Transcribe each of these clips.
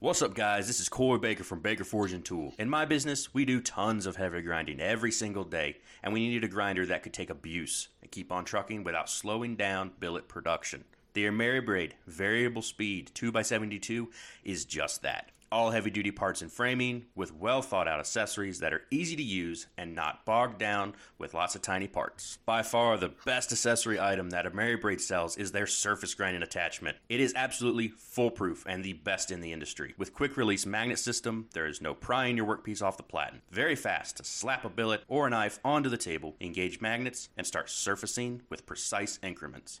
What's up, guys? This is Corey Baker from Baker Forge and Tool. In my business, we do tons of heavy grinding every single day, and we needed a grinder that could take abuse and keep on trucking without slowing down billet production. The Ameribrade variable speed 2x72 is just that all heavy duty parts and framing with well thought out accessories that are easy to use and not bogged down with lots of tiny parts. By far, the best accessory item that Ameribrade sells is their surface grinding attachment. It is absolutely foolproof and the best in the industry. With quick release magnet system, there is no prying your workpiece off the platen. Very fast to slap a billet or a knife onto the table, engage magnets, and start surfacing with precise increments.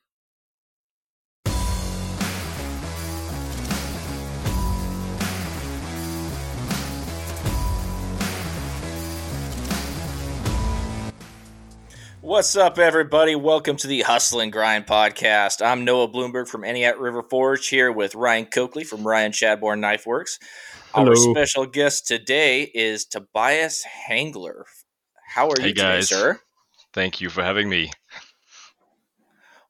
What's up, everybody? Welcome to the Hustle and Grind podcast. I'm Noah Bloomberg from Entiat River Forge here with Ryan Coakley from Ryan Chadbourne Knife Works. Hello. Our special guest today is Tobias Hangler. How are hey you guys. today, sir? Thank you for having me.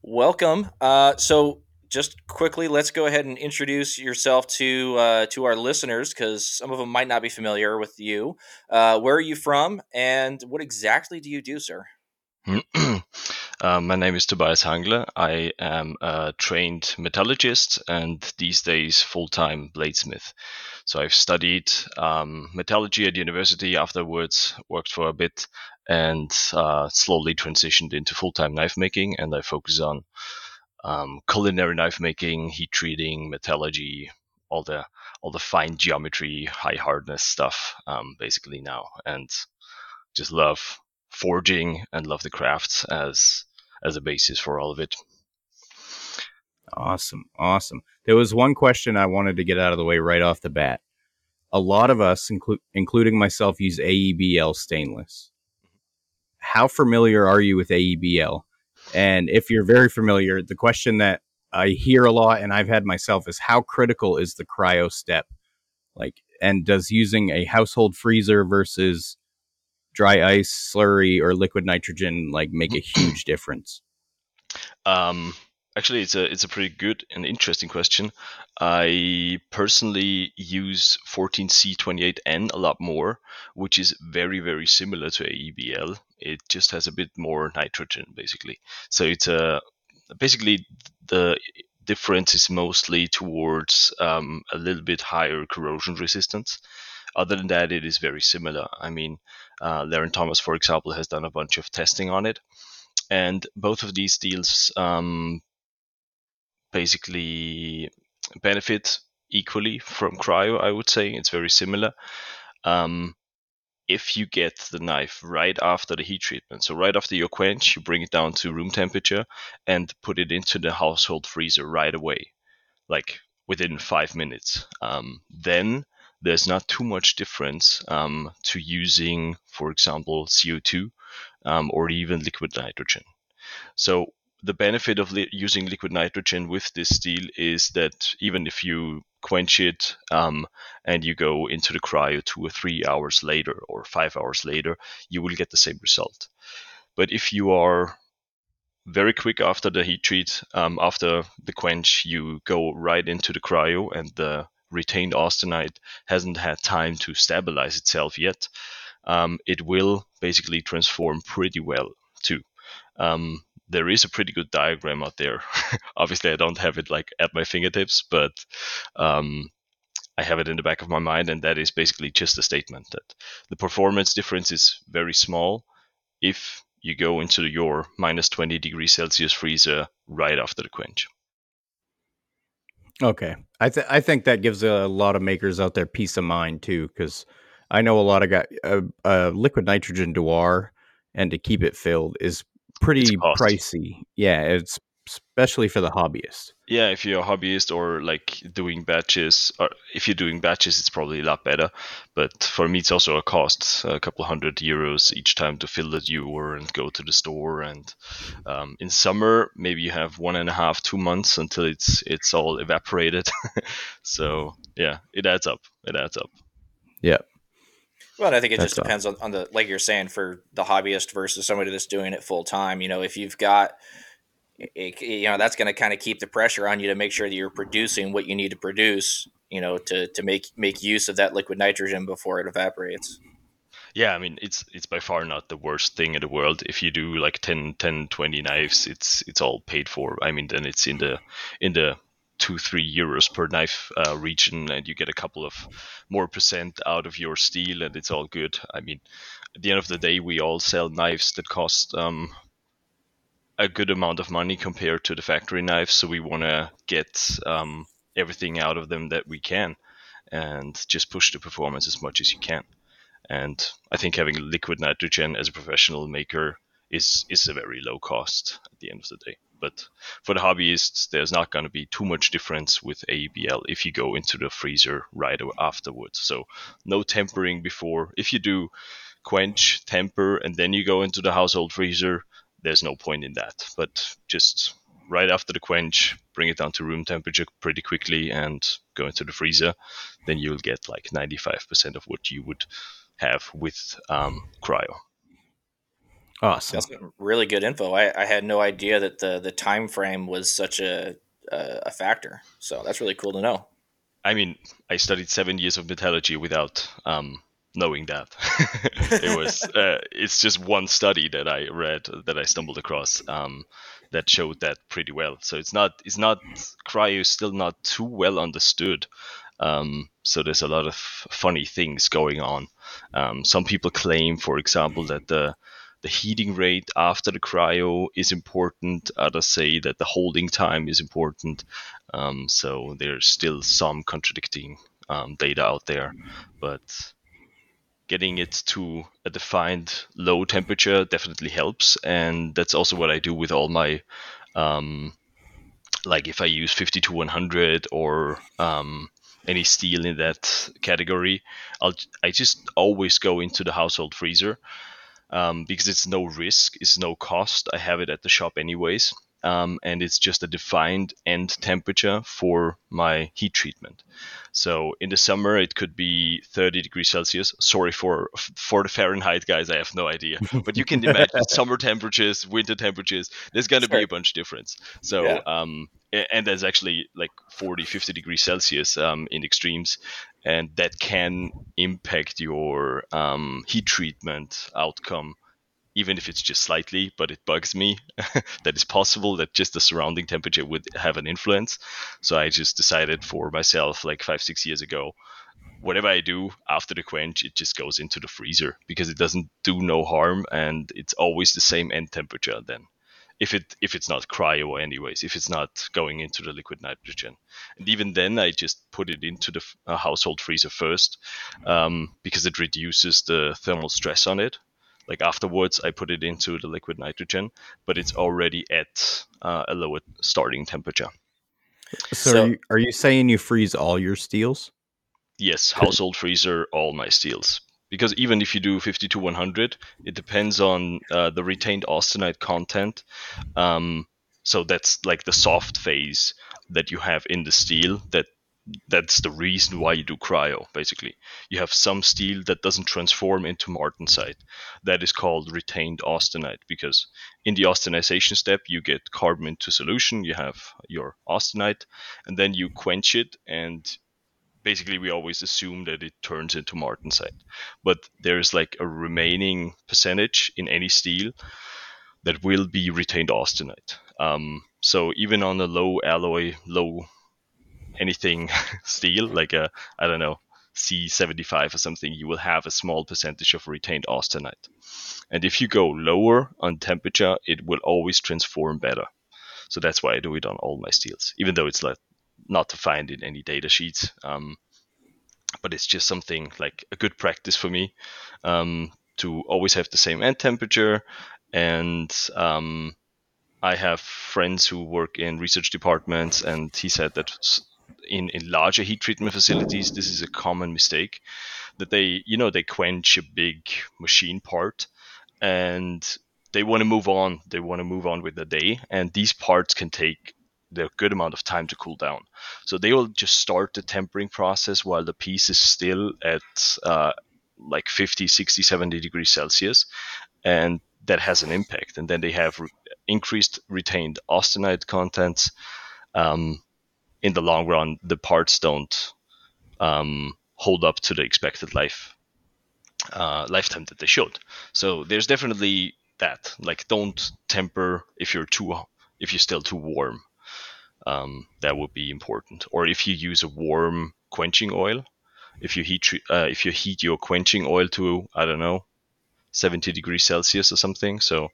Welcome. Uh, so, just quickly, let's go ahead and introduce yourself to uh, to our listeners because some of them might not be familiar with you. Uh, where are you from, and what exactly do you do, sir? Uh, my name is Tobias Hangler. I am a trained metallurgist and these days full time bladesmith. So I've studied um, metallurgy at university, afterwards worked for a bit, and uh, slowly transitioned into full time knife making. And I focus on um, culinary knife making, heat treating, metallurgy, all the all the fine geometry, high hardness stuff, um, basically now, and just love forging and love the crafts as as a basis for all of it. Awesome, awesome. There was one question I wanted to get out of the way right off the bat. A lot of us, inclu- including myself, use AEBL stainless. How familiar are you with AEBL? And if you're very familiar, the question that I hear a lot and I've had myself is how critical is the cryo step? Like, and does using a household freezer versus dry ice, slurry, or liquid nitrogen like make a huge difference? Um, actually, it's a it's a pretty good and interesting question. I personally use 14C28N a lot more, which is very very similar to AEBL. It just has a bit more nitrogen, basically. So it's a basically the difference is mostly towards um, a little bit higher corrosion resistance. Other than that, it is very similar. I mean, uh, Larrin Thomas, for example, has done a bunch of testing on it, and both of these deals um, basically benefit equally from cryo. I would say it's very similar. Um, if you get the knife right after the heat treatment, so right after your quench, you bring it down to room temperature and put it into the household freezer right away, like within five minutes. Um, then there's not too much difference um, to using, for example, CO2 um, or even liquid nitrogen. So the benefit of li- using liquid nitrogen with this steel is that even if you quench it um, and you go into the cryo two or three hours later or five hours later, you will get the same result. But if you are very quick after the heat treat, um, after the quench, you go right into the cryo and the retained austenite hasn't had time to stabilize itself yet, um, it will basically transform pretty well too. Um, there is a pretty good diagram out there. Obviously, I don't have it like at my fingertips, but um, I have it in the back of my mind, and that is basically just a statement that the performance difference is very small if you go into your minus 20 degrees Celsius freezer right after the quench. Okay, I th- I think that gives a lot of makers out there peace of mind too, because I know a lot of guys. Uh, uh, liquid nitrogen Dewar and to keep it filled is pretty pricey. Yeah, it's especially for the hobbyist. Yeah, if you're a hobbyist or like doing batches, or if you're doing batches, it's probably a lot better. But for me, it's also a cost, a couple hundred euros each time to fill the dewar and go to the store. And um, in summer, maybe you have one and a half, two months until it's it's all evaporated. so yeah, it adds up. It adds up. Yeah. Well, I think it that's just depends on, on the like you're saying for the hobbyist versus somebody that's doing it full time. You know, if you've got it, you know that's going to kind of keep the pressure on you to make sure that you're producing what you need to produce you know to to make make use of that liquid nitrogen before it evaporates. Yeah i mean it's it's by far not the worst thing in the world. If you do like 10 10 20 knives it's it's all paid for. I mean then it's in the in the two three euros per knife uh, region and you get a couple of more percent out of your steel and it's all good. I mean at the end of the day we all sell knives that cost um, a good amount of money compared to the factory knives. So we want to get um, everything out of them that we can and just push the performance as much as you can. And I think having liquid nitrogen as a professional maker is is a very low cost at the end of the day. But for the hobbyists, there's not going to be too much difference with AEBL if you go into the freezer right afterwards. So no tempering before. If you do quench, temper, and then you go into the household freezer, there's no point in that. But just right after the quench, bring it down to room temperature pretty quickly and go into the freezer. Then you'll get like 95% of what you would have with um, cryo. Awesome. That's really good info. I, I, had no idea that the the time frame was such a, a, a factor. So that's really cool to know. I mean, I studied seven years of metallurgy without um, knowing that. It was uh, it's just one study that i read that i stumbled across um, that showed that pretty well. So it's not it's not cryo is still not too well understood. Um, so there's a lot of funny things going on. Um, some people claim for example that the the heating rate after the cryo is important. Others say that the holding time is important. Um, so there's still some contradicting um, data out there. But getting it to a defined low temperature definitely helps, and that's also what I do with all my, um, like if I use 50 to 100 or um, any steel in that category, I'll I just always go into the household freezer um, because it's no risk, it's no cost. I have it at the shop anyways. Um, and it's just a defined end temperature for my heat treatment. So in the summer it could be 30 degrees Celsius. Sorry for for the Fahrenheit guys, I have no idea. But you can imagine summer temperatures, winter temperatures. There's going to sure. be a bunch of difference. So yeah. um, and there's actually like 40, 50 degrees Celsius um, in extremes, and that can impact your um, heat treatment outcome even if it's just slightly, but it bugs me that it's possible that just the surrounding temperature would have an influence. So I just decided for myself, like five, six years ago, whatever I do after the quench, it just goes into the freezer because it doesn't do no harm and it's always the same end temperature then. If it if it's not cryo anyways, if it's not going into the liquid nitrogen, and even then I just put it into the uh, household freezer first um, because it reduces the thermal stress on it like afterwards I put it into the liquid nitrogen, but it's already at uh, a lower starting temperature. So, so are, you, are, you, saying you freeze all your steels? Yes, household freezer all my steels. Because even if you do 50 to 100, it depends on uh, the retained austenite content. Um, so that's like the soft phase that you have in the steel that that's the reason why you do cryo basically. You have some steel that doesn't transform into martensite that is called retained austenite because in the austenization step you get carbon into solution you have your austenite and then you quench it and basically we always assume that it turns into martensite but there's like a remaining percentage in any steel that will be retained austenite. Um, so even on a low alloy low anything steel, like a I don't know C75 or something, you will have a small percentage of retained austenite. And if you go lower on temperature, it will always transform better. So that's why I do it on all my steels, even though it's like not defined in any data sheets. Um, but it's just something like a good practice for me um, to always have the same end temperature and um, I have friends who work in research departments, and he said that in, in larger heat treatment facilities, this is a common mistake that they, you know, they quench a big machine part and they want to move on. They want to move on with the day, and these parts can take the good amount of time to cool down. So they will just start the tempering process while the piece is still at uh, like 50, 60, 70 degrees Celsius, and that has an impact. And then they have re- increased retained austenite contents. Um, in the long run, the parts don't um, hold up to the expected life uh, lifetime that they should. So there's definitely that. Like, don't temper if you're too if you're still too warm. Um, that would be important. Or if you use a warm quenching oil, if you heat uh, if you heat your quenching oil to I don't know 70 degrees Celsius or something. So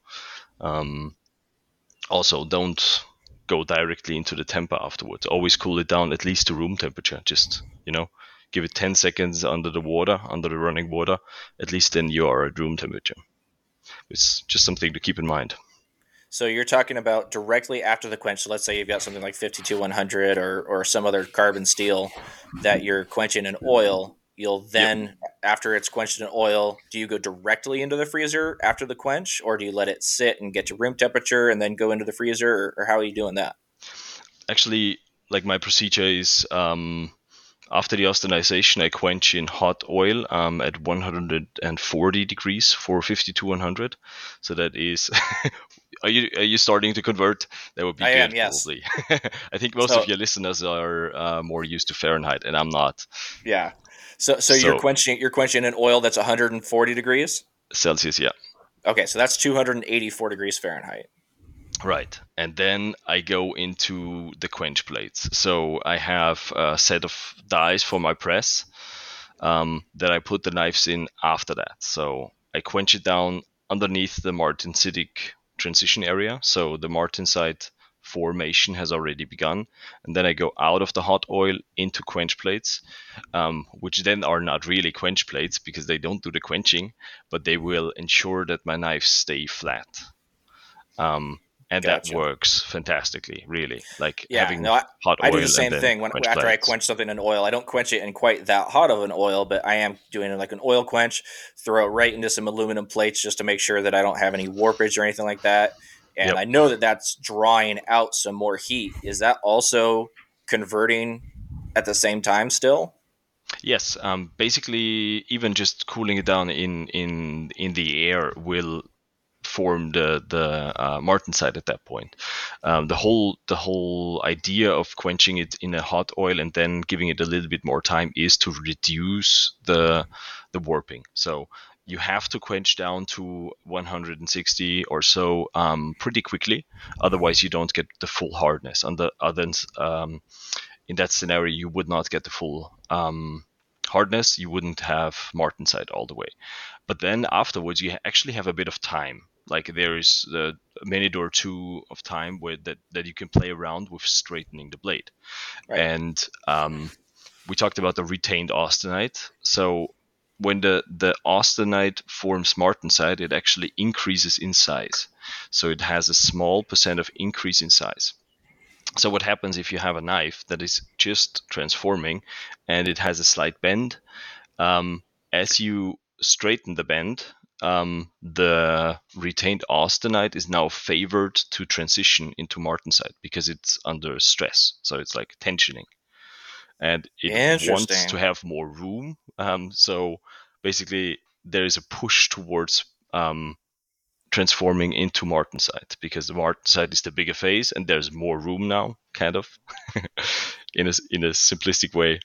um, also don't go directly into the temper afterwards. Always cool it down at least to room temperature. Just you know, give it 10 seconds under the water, under the running water. At least then you are at room temperature. It's just something to keep in mind. So you're talking about directly after the quench. So let's say you've got something like 52100 or or some other carbon steel that you're quenching in oil. You'll then, yep. after it's quenched in oil, do you go directly into the freezer after the quench, or do you let it sit and get to room temperature and then go into the freezer, or, or how are you doing that? Actually, like my procedure is um, after the austenization, I quench in hot oil um, at 140 degrees for 50 to 100. So that is, are you are you starting to convert? That would be I good, am, yes. probably. I think most so, of your listeners are uh, more used to Fahrenheit, and I'm not. Yeah. So, so, so you're quenching you're quenching an oil that's 140 degrees Celsius. Yeah. Okay, so that's 284 degrees Fahrenheit. Right. And then I go into the quench plates. So I have a set of dies for my press um, that I put the knives in after that. So I quench it down underneath the martensitic transition area. So the martensite formation has already begun. And then I go out of the hot oil into quench plates, um, which then are not really quench plates because they don't do the quenching, but they will ensure that my knives stay flat. Um, and gotcha. that works fantastically really like yeah, having no, I, hot oil i do the same thing when after plates. i quench something in oil i don't quench it in quite that hot of an oil but i am doing like an oil quench throw it right into some aluminum plates just to make sure that i don't have any warpage or anything like that and yep. i know that that's drawing out some more heat is that also converting at the same time still yes um, basically even just cooling it down in in in the air will form the the uh, martensite at that point. Um, the whole the whole idea of quenching it in a hot oil and then giving it a little bit more time is to reduce the the warping. So you have to quench down to 160 or so um, pretty quickly, otherwise you don't get the full hardness. On the other, um, in that scenario, you would not get the full um, hardness. You wouldn't have martensite all the way. But then afterwards, you actually have a bit of time like there is a minute or two of time where that, that you can play around with straightening the blade right. and um, we talked about the retained austenite so when the, the austenite forms martensite it actually increases in size so it has a small percent of increase in size so what happens if you have a knife that is just transforming and it has a slight bend um, as you straighten the bend um, the retained austenite is now favored to transition into martensite because it's under stress. So it's like tensioning. And it wants to have more room. Um, so basically, there is a push towards um, transforming into martensite because the martensite is the bigger phase and there's more room now, kind of, in a, in a simplistic way.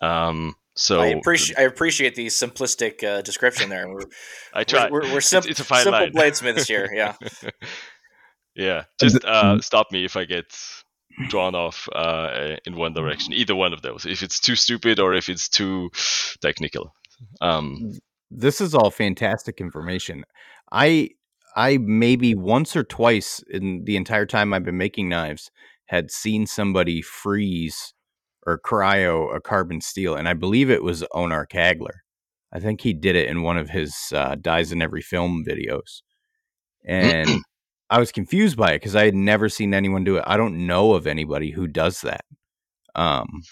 Um, so I appreciate I appreciate the simplistic uh, description there. We're, I try. We're, we're, we're sim- it's, it's, a fine simple line. bladesmiths here. Yeah. yeah. Just uh, stop me if I get drawn off uh, in one direction. Either one of those. If it's too stupid or if it's too technical. Um, this is all fantastic information. I I maybe once or twice in the entire time I've been making knives had seen somebody freeze or cryo a carbon steel, and I believe it was Onar Kagler. I think he did it in one of his uh, dies in every film videos, and I was confused by it because I had never seen anyone do it. I don't know of anybody who does that. Um,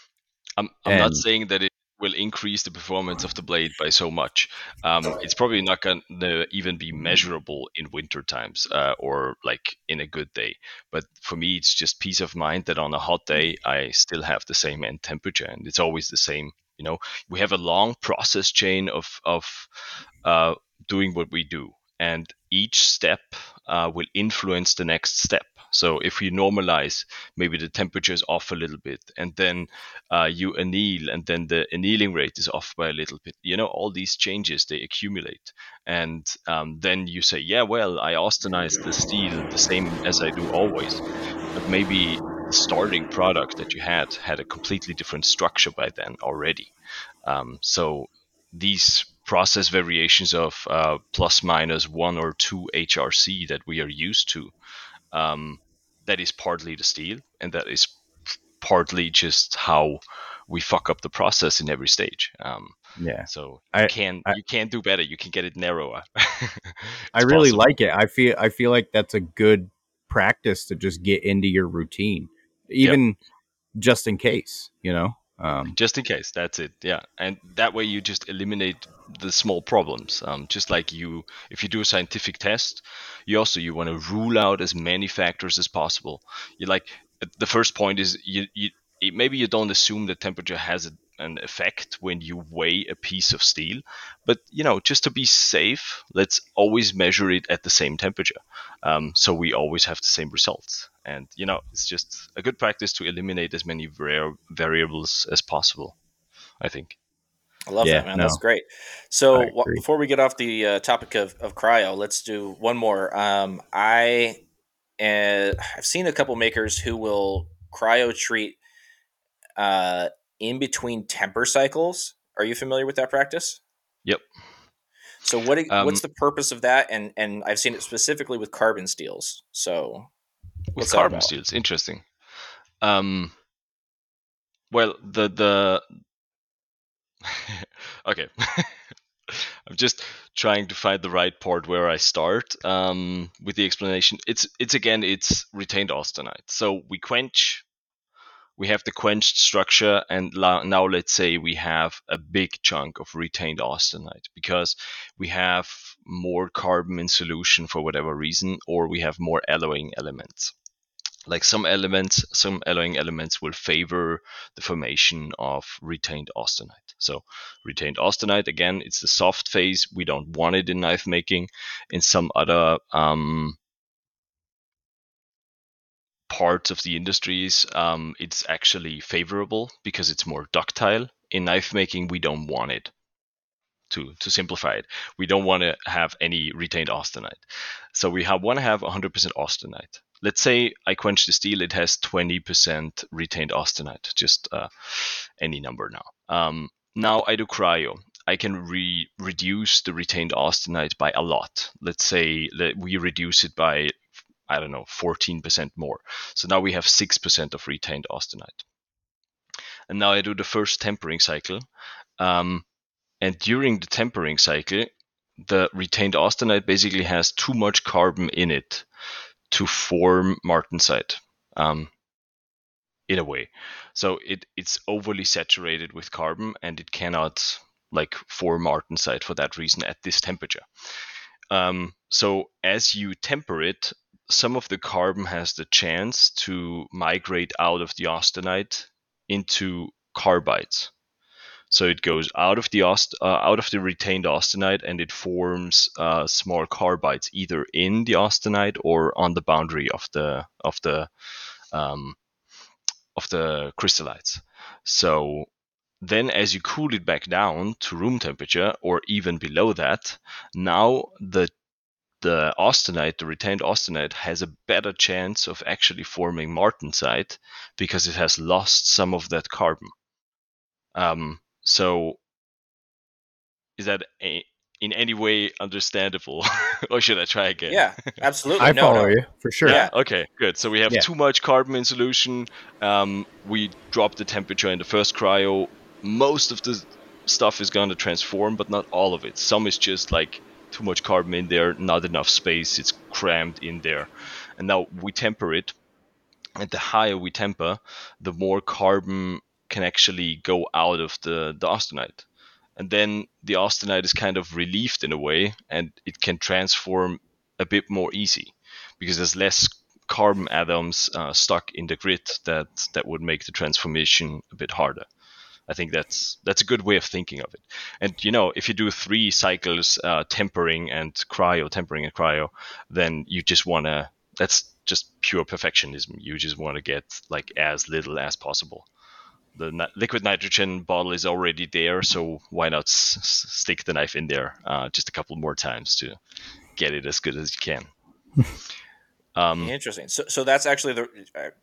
I'm, I'm not saying that it will increase the performance of the blade by so much. Um, it's probably not going to even be measurable in winter times uh, or like in a good day. But for me, it's just peace of mind that on a hot day, I still have the same end temperature and it's always the same. You know, we have a long process chain of of uh, doing what we do, and each step uh, will influence the next step. So if we normalize, maybe the temperature is off a little bit, and then uh, you anneal, and then the annealing rate is off by a little bit. You know, all these changes they accumulate, and um, then you say, yeah, well, I austenize the steel the same as I do always, but maybe the starting product that you had had a completely different structure by then already. Um, so these process variations of uh, plus minus one or two HRC that we are used to, um, that is partly the steel, and that is partly just how we fuck up the process in every stage. Um, yeah. So you I, can I, you can do better. You can get it narrower. I really possible. like it. I feel I feel like that's a good practice to just get into your routine, even yep. just in case. You know. Um, just in case, that's it. Yeah, and that way you just eliminate the small problems. Um, just like you, if you do a scientific test, you also you want to rule out as many factors as possible. You like the first point is you, you maybe you don't assume that temperature has a an effect when you weigh a piece of steel. But you know, just to be safe, let's always measure it at the same temperature, um, so we always have the same results. And you know, it's just a good practice to eliminate as many rare variables as possible. I think. I love yeah, that, man. No. That's great. So w- before we get off the uh, topic of, of cryo, let's do one more. Um, I uh, I've seen a couple makers who will cryo treat uh, in between temper cycles. Are you familiar with that practice? Yep. So what um, what's the purpose of that? And and I've seen it specifically with carbon steels. So with carbon steels, interesting. Um, well, the the okay. I'm just trying to find the right part where I start um, with the explanation. It's it's again it's retained austenite. So we quench we have the quenched structure and now let's say we have a big chunk of retained austenite because we have more carbon in solution for whatever reason or we have more alloying elements. Like some elements some alloying elements will favor the formation of retained austenite so retained austenite again it's the soft phase. We don't want it in knife making. In some other um, parts of the industries, um, it's actually favorable because it's more ductile. In knife making, we don't want it. To, to simplify it, we don't want to have any retained austenite. So we have, want to have 100% austenite. Let's say I quench the steel, it has 20% retained austenite, just uh, any number now. Um, now I do cryo. I can re- reduce the retained austenite by a lot. Let's say that we reduce it by I don't know, 14% more. So now we have 6% of retained austenite. And now I do the first tempering cycle. Um, and during the tempering cycle, the retained austenite basically has too much carbon in it to form martensite. Um, in a way. So it, it's overly saturated with carbon and it cannot like form martensite for that reason at this temperature. Um, so as you temper it, some of the carbon has the chance to migrate out of the austenite into carbides. So it goes out of the aust- uh, out of the retained austenite and it forms uh, small carbides either in the austenite or on the boundary of the of the um, of the crystallites. So then as you cool it back down to room temperature or even below that, now the the austenite, the retained austenite, has a better chance of actually forming martensite because it has lost some of that carbon. Um, so, is that a, in any way understandable, or should I try again? Yeah, absolutely. I no, follow no. you for sure. Yeah. Okay. Good. So we have yeah. too much carbon in solution. Um, we drop the temperature in the first cryo. Most of the stuff is going to transform, but not all of it. Some is just like too much carbon in there, not enough space, it's crammed in there. And now we temper it, and the higher we temper, the more carbon can actually go out of the, the austenite. And then the austenite is kind of relieved in a way, and it can transform a bit more easy because there's less carbon atoms uh, stuck in the grid that that would make the transformation a bit harder. I think that's that's a good way of thinking of it. And you know, if you do three cycles uh, tempering and cryo, tempering and cryo, then you just wanna. That's just pure perfectionism. You just want to get like as little as possible. The liquid nitrogen bottle is already there, so why not s- stick the knife in there uh, just a couple more times to get it as good as you can. Um, Interesting. So, so that's actually the,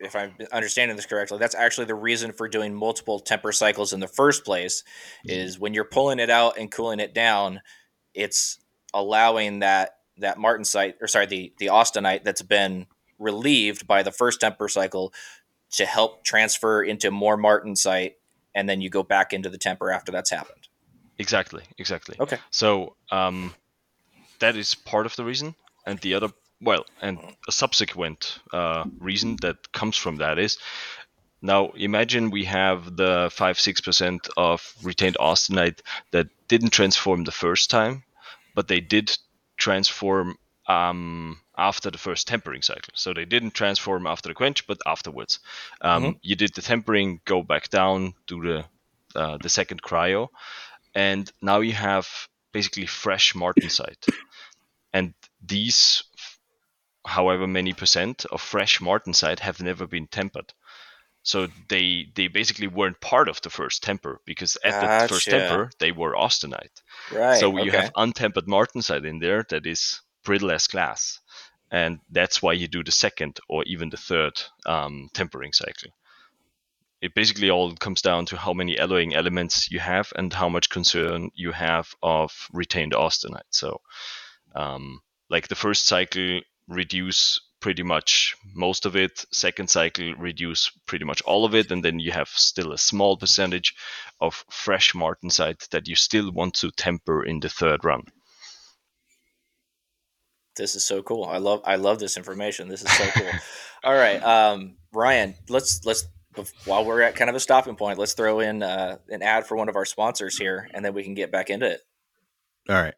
if I'm understanding this correctly, that's actually the reason for doing multiple temper cycles in the first place. Is when you're pulling it out and cooling it down, it's allowing that that martensite or sorry the the austenite that's been relieved by the first temper cycle to help transfer into more martensite, and then you go back into the temper after that's happened. Exactly. Exactly. Okay. So um, that is part of the reason, and the other well, and a subsequent uh, reason that comes from that is now imagine we have the 5 6% of retained austenite that didn't transform the first time, but they did transform um, after the first tempering cycle. So they didn't transform after the quench, but afterwards. Um, mm-hmm. You did the tempering, go back down, do the uh, the second cryo, and now you have basically fresh martensite. And these however many percent of fresh martensite have never been tempered. So they they basically weren't part of the first temper because at gotcha. the first temper they were austenite. Right. So you okay. have untempered martensite in there that is brittle as glass, and that's why you do the second or even the third um, tempering cycle. It basically all comes down to how many alloying elements you have and how much concern you have of retained austenite. So, um, like the first cycle reduce pretty much most of it. Second cycle, reduce pretty much all of it, and then you have still a small percentage of fresh martensite that you still want to temper in the third run. This is so cool. I love I love this information. This is so cool. all right, um, Ryan, let's let's while we're at kind of a stopping point, let's throw in uh, an ad for one of our sponsors here, and then we can get back into it. All right.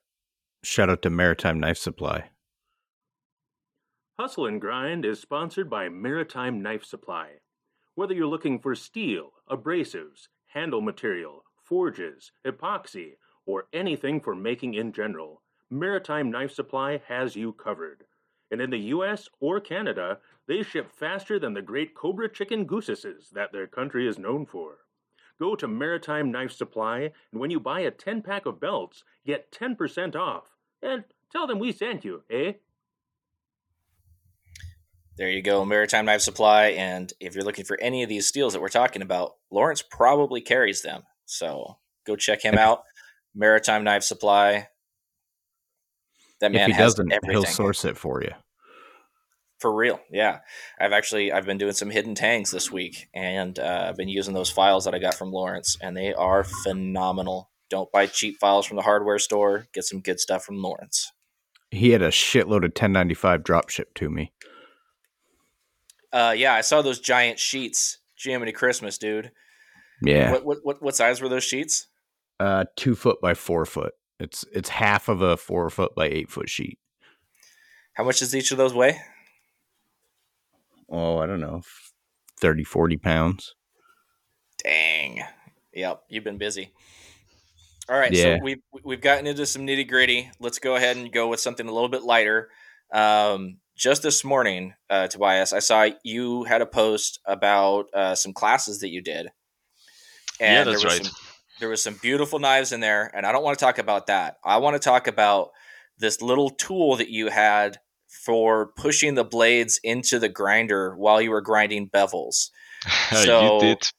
Shout out to Maritime Knife Supply. Hustle and Grind is sponsored by Maritime Knife Supply. Whether you're looking for steel, abrasives, handle material, forges, epoxy, or anything for making in general, Maritime Knife Supply has you covered. And in the US or Canada, they ship faster than the great Cobra chicken goosesses that their country is known for. Go to Maritime Knife Supply, and when you buy a 10 pack of belts, get 10% off. And tell them we sent you, eh? There you go, Maritime Knife Supply. And if you're looking for any of these steels that we're talking about, Lawrence probably carries them. So go check him out. Maritime Knife Supply. That man if he doesn't, everything. he'll source it for you. For real, yeah. I've actually I've been doing some hidden tangs this week, and uh, I've been using those files that I got from Lawrence, and they are phenomenal. Don't buy cheap files from the hardware store. Get some good stuff from Lawrence. He had a shitload of 1095 drop ship to me. Uh, yeah, I saw those giant sheets. Jiminy Christmas, dude. Yeah. What, what what what size were those sheets? Uh, two foot by four foot. It's it's half of a four foot by eight foot sheet. How much does each of those weigh? Oh, I don't know, 30, 40 pounds. Dang. Yep, you've been busy. All right, yeah. so we've we've gotten into some nitty gritty. Let's go ahead and go with something a little bit lighter. Um, just this morning, uh, Tobias, I saw you had a post about uh, some classes that you did. And yeah, that's there right. Some, there was some beautiful knives in there, and I don't want to talk about that. I want to talk about this little tool that you had for pushing the blades into the grinder while you were grinding bevels. So, you did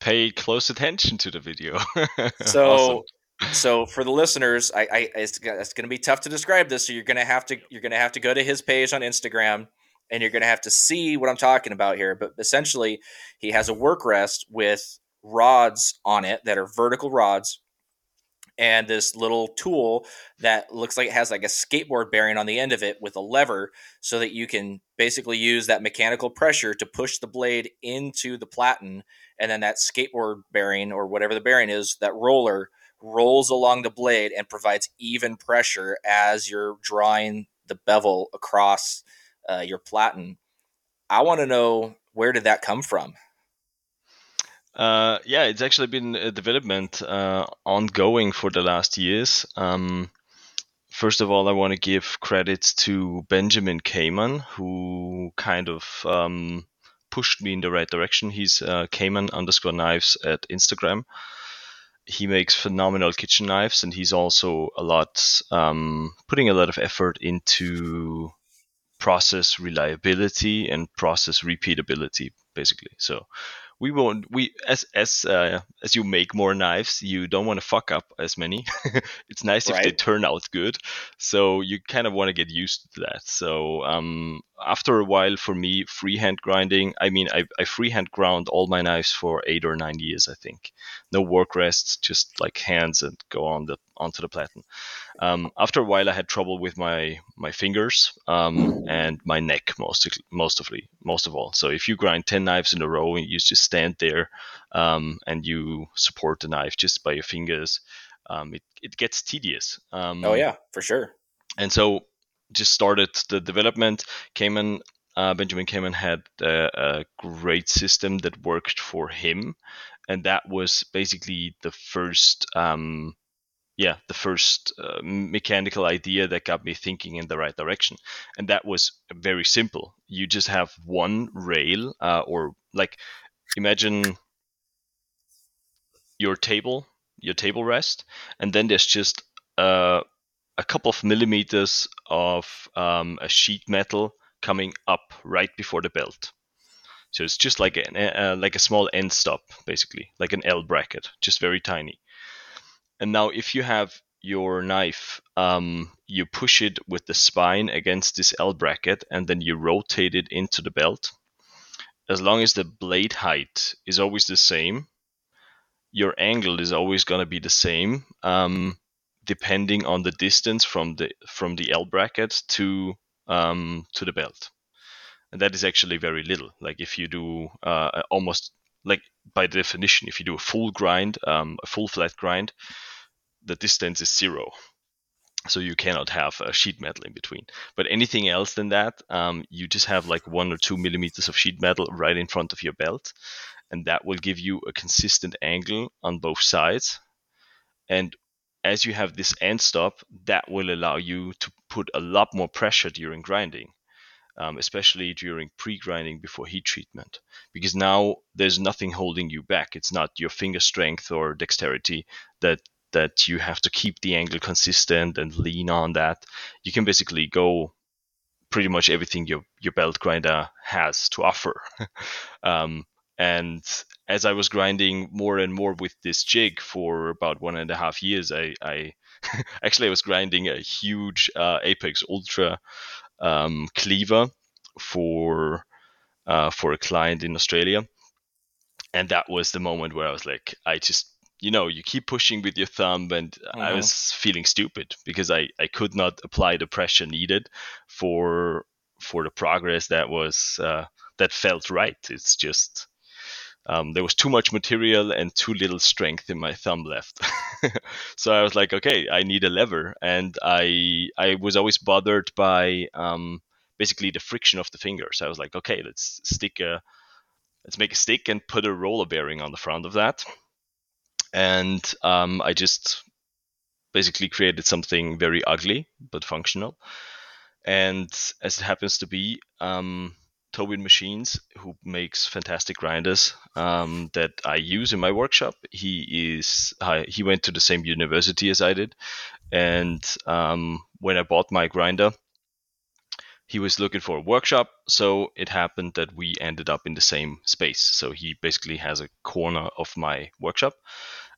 pay close attention to the video. so awesome so for the listeners, I, I it's, it's going to be tough to describe this. So you're going to have to you're going to have to go to his page on Instagram, and you're going to have to see what I'm talking about here. But essentially, he has a work rest with rods on it that are vertical rods, and this little tool that looks like it has like a skateboard bearing on the end of it with a lever, so that you can basically use that mechanical pressure to push the blade into the platen, and then that skateboard bearing or whatever the bearing is, that roller rolls along the blade and provides even pressure as you're drawing the bevel across uh, your platen. I want to know where did that come from? Uh, yeah, it's actually been a development uh, ongoing for the last years. Um, first of all, I want to give credits to Benjamin Kamen, who kind of um, pushed me in the right direction. He's uh, Kamen underscore knives at Instagram. He makes phenomenal kitchen knives, and he's also a lot um, putting a lot of effort into process reliability and process repeatability, basically. So we won't we as as uh, as you make more knives you don't want to fuck up as many. It's nice right. if they turn out good. So you kind of want to get used to that. So um, after a while for me freehand grinding i mean I, I freehand ground all my knives for eight or nine years i think. No work rests just like hands and go on the onto the platen um, after a while, I had trouble with my my fingers um, and my neck most most of most of all. So if you grind ten knives in a row and you just stand there um, and you support the knife just by your fingers, um, it it gets tedious. Um, oh yeah, for sure. And so just started the development. Kamen uh, Benjamin Kamen had a, a great system that worked for him, and that was basically the first um, yeah the first uh, mechanical idea that got me thinking in the right direction. And that was very simple. You just have one rail uh, or like imagine your table your table rest and then there's just uh, a couple of millimeters of um, a sheet metal coming up right before the belt. So it's just like uh, like a small end stop basically like an l bracket just very tiny and now if you have your knife, um, you push it with the spine against this L bracket and then you rotate it into the belt. As long as the blade height is always the same, your angle is always going to be the same, um, depending on the distance from the from the L bracket to um, to the belt. And that is actually very little. Like if you do uh, almost like by definition, if you do a full grind, um, a full flat grind, the distance is zero. So you cannot have a sheet metal in between. But anything else than that, um, you just have like one or two millimeters of sheet metal right in front of your belt. And that will give you a consistent angle on both sides. And as you have this end stop, that will allow you to put a lot more pressure during grinding. Um, especially during pre-grinding before heat treatment, because now there's nothing holding you back. It's not your finger strength or dexterity that that you have to keep the angle consistent and lean on that. You can basically go pretty much everything your, your belt grinder has to offer. um, and as I was grinding more and more with this jig for about one and a half years, I, I actually I was grinding a huge uh, Apex Ultra um, cleaver for uh, for a client in Australia, and that was the moment where I was like, I just you know you keep pushing with your thumb and mm-hmm. i was feeling stupid because i i could not apply the pressure needed for for the progress that was uh, that felt right. It's just um, there was too much material and too little strength in my thumb left. So i was like okay i need a lever. And i i was always bothered by um, basically the friction of the fingers. I was like okay let's stick a let's make a stick and put a roller bearing on the front of that and um, I just basically created something very ugly but functional. And as it happens to be, um, Tobin Machines, who makes fantastic grinders um, that I use in my workshop, he is uh, he went to the same university as I did, and um, when I bought my grinder, he was looking for a workshop, so it happened that we ended up in the same space. So he basically has a corner of my workshop.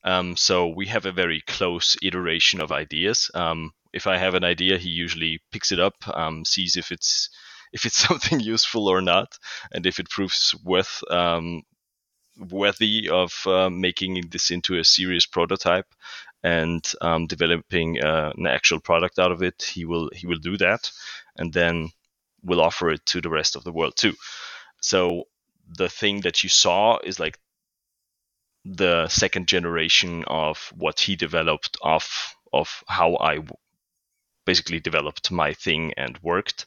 Um, so we have a very close iteration of ideas. Um, if I have an idea, he usually picks it up, um, sees if it's if it's something useful or not, and if it proves worth um, worthy of uh, making this into a serious prototype and um, developing uh, an actual product out of it, he will he will do that, and then we'll offer it to the rest of the world too. So the thing that you saw is like the second generation of what he developed of of how I basically developed my thing and worked.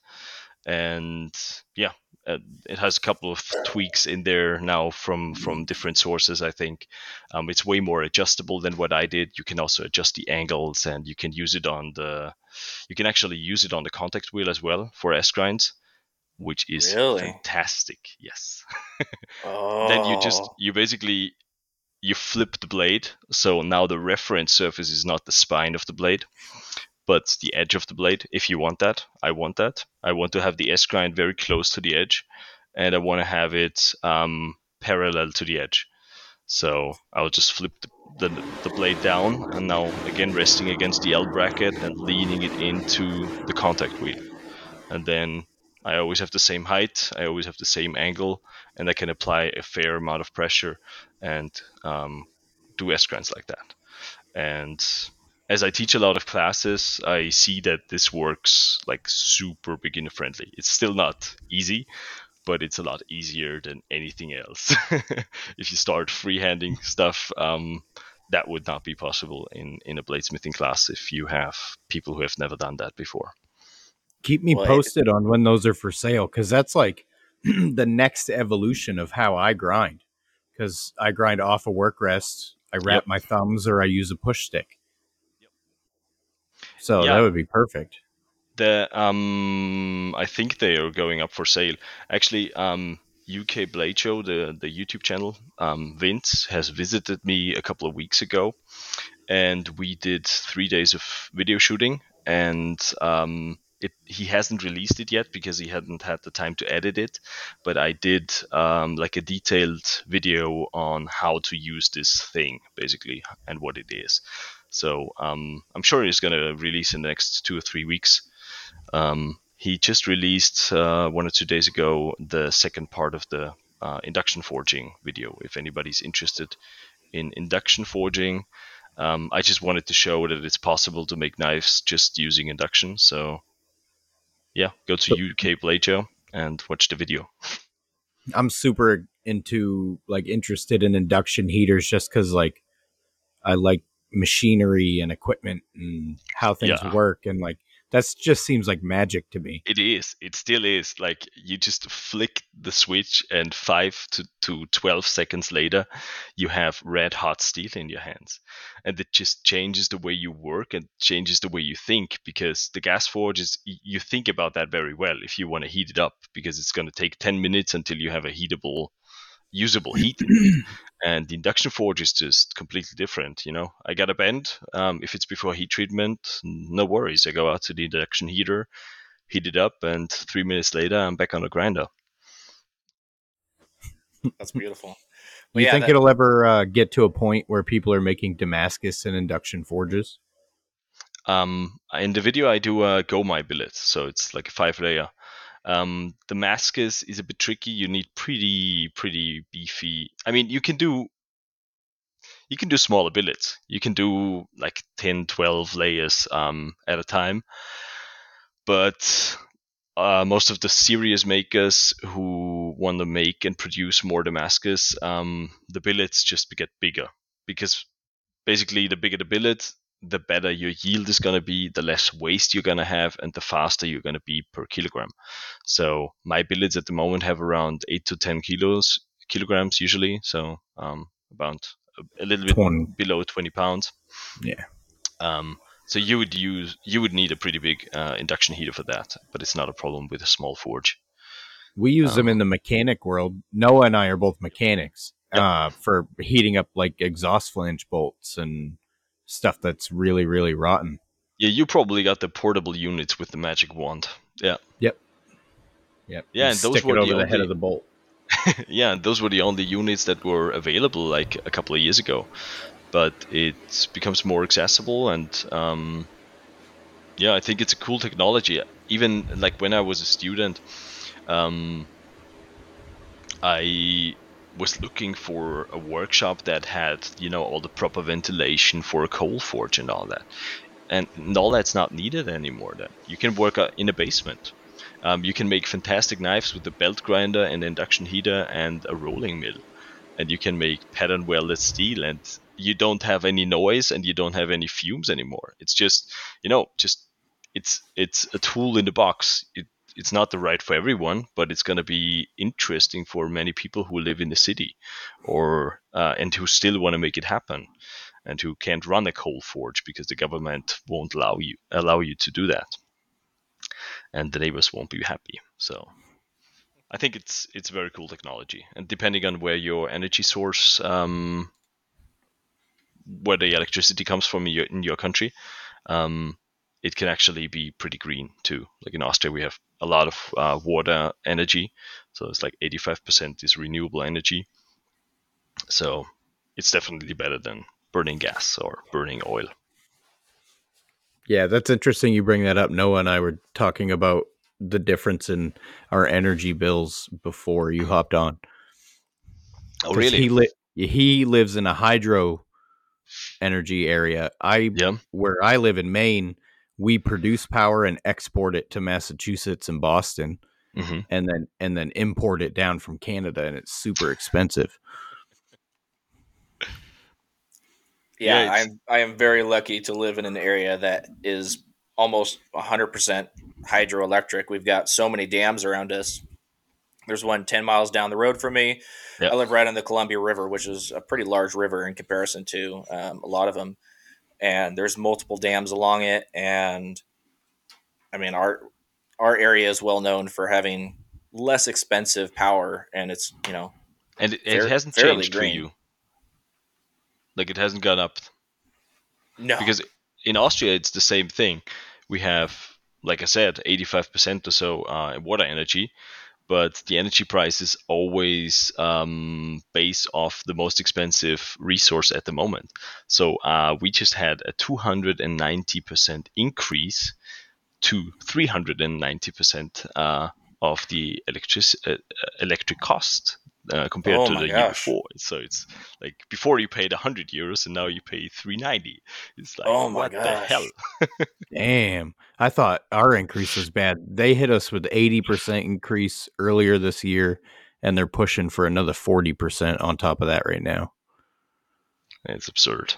And yeah, uh, it has a couple of tweaks in there now from from different sources. I think um, it's way more adjustable than what I did. You can also adjust the angles, and you can use it on the. You can actually use it on the contact wheel as well for S grinds, which is Really? fantastic. Yes. Oh. then you just you basically you flip the blade so now the reference surface is not the spine of the blade but the edge of the blade. If you want that i want that. I want to have the s grind very close to the edge and i want to have it um, parallel to the edge. So i'll just flip the, the, the blade down and now again resting against the l bracket and leaning it into the contact wheel. And then i always have the same height i always have the same angle and I can apply a fair amount of pressure and um, do S grinds like that. And as I teach a lot of classes, I see that this works like super beginner friendly. It's still not easy, but it's a lot easier than anything else. if you start freehanding stuff, um, that would not be possible in, in a bladesmithing class if you have people who have never done that before. Keep me Well, it- posted on when those are for sale because that's like the next evolution of how I grind. Because I grind off a work rest, I wrap Yep. my thumbs, or I use a push stick. Yep. So Yeah. that would be perfect. The um, I think they are going up for sale. Actually, um, UK Blade Show, the the YouTube channel, um, Vince has visited me a couple of weeks ago, and we did three days of video shooting. And um, it he hasn't released it yet because he hadn't had the time to edit it. But I did um, like a detailed video on how to use this thing basically and what it is. So um, I'm sure he's gonna release in the next two or three weeks. Um, he just released uh, one or two days ago the second part of the uh, induction forging video. If anybody's interested in induction forging, um, I just wanted to show that it's possible to make knives just using induction. So, yeah, go to UK Blade Show and watch the video. I'm super into like interested in induction heaters just because like I like machinery and equipment and how things Yeah. work and like that's just seems like magic to me. It is. It still is. Like you just flick the switch, and five to, to 12 seconds later, you have red hot steel in your hands. And it just changes the way you work and changes the way you think because the gas forge is, you think about that very well if you want to heat it up because it's going to take 10 minutes until you have a heatable, usable heat. And the induction forge is just completely different. You know, I got a bend. Um, if it's before heat treatment, no worries. I go out to the induction heater, heat it up, and three minutes later, I'm back on a grinder. That's beautiful. Do you yeah, think that- it'll ever uh, get to a point where people are making Damascus and induction forges? Um, in the video, I do a Go Mai billet, so it's like a five layer. Um, Damascus is a bit tricky. You need pretty, pretty beefy. I mean, you can do, you can do smaller billets. You can do like 10, 12 layers um, at a time. But uh, most of the serious makers who want to make and produce more Damascus, um, the billets just get bigger because basically the bigger the billet, the better your yield is going to be, the less waste you're going to have, and the faster you're going to be per kilogram. So my billets at the moment have around eight to ten kilos kilograms usually, so um, about a, little bit 20. below 20 pounds. Yeah. Um, so you would use you would need a pretty big uh, induction heater for that, but it's not a problem with a small forge. We use them Um, in the mechanic world. Noah and I are both mechanics Yep. uh, for heating up like exhaust flange bolts and stuff that's really, really rotten. Yeah, you probably got the portable units with the magic wand. Yeah, Yep. Yep. Yeah, You and those were the the head only- of the bolt. yeah, those were the only units that were available like a couple of years ago. But it becomes more accessible, and um, yeah, I think it's a cool technology. Even like when I was a student, um, I was looking for a workshop that had you know all the proper ventilation for a coal forge and all that, and all that's not needed anymore. Then you can work uh, in a basement Um, you can make fantastic knives with a belt grinder, and induction heater, and a rolling mill. And you can make pattern welded steel, and you don't have any noise and you don't have any fumes anymore. It's just, you know, just it's it's a tool in the box. It, it's not the right for everyone, but it's going to be interesting for many people who live in the city, or uh, and who still want to make it happen, and who can't run a coal forge because the government won't allow you allow you to do that, and the neighbors won't be happy. So, I think it's it's very cool technology, and depending on where your energy source, um, where the electricity comes from in your, in your country, um, it can actually be pretty green too. Like in Austria, we have a lot of uh, water energy, so it's like 85% is renewable energy. So it's definitely better than burning gas or burning oil. Yeah, that's interesting. You bring that up. Noah and I were talking about the difference in our energy bills before you hopped on. Oh, really? He li- he lives in a hydro energy area. I yeah. where I live in Maine, we produce power and export it to Massachusetts and Boston, mm-hmm. and then and then import it down from Canada, and it's super expensive. Yeah, yeah I'm I am very lucky to live in an area that is almost 100% hydroelectric. We've got so many dams around us. There's one 10 miles down the road from me. Yep. I live right on the Columbia River, which is a pretty large river in comparison to um, a lot of them and there's multiple dams along it. And I mean, our our area is well known for having less expensive power, and it's you know, and it, it hasn't changed green. for you. Like it hasn't gone up. No, because in Austria it's the same thing. We have, like I said, 85% or so uh, water energy, but the energy price is always um, based off the most expensive resource at the moment. So uh, we just had a 290% increase to 390% uh, of the electric uh, electric cost uh, compared oh to the gosh. year before. So it's like before you paid 100 euros and now you pay 390. It's like, oh what gosh. the hell? Damn. I thought our increase was bad. They hit us with 80% increase earlier this year, and they're pushing for another 40% on top of that right now. It's absurd.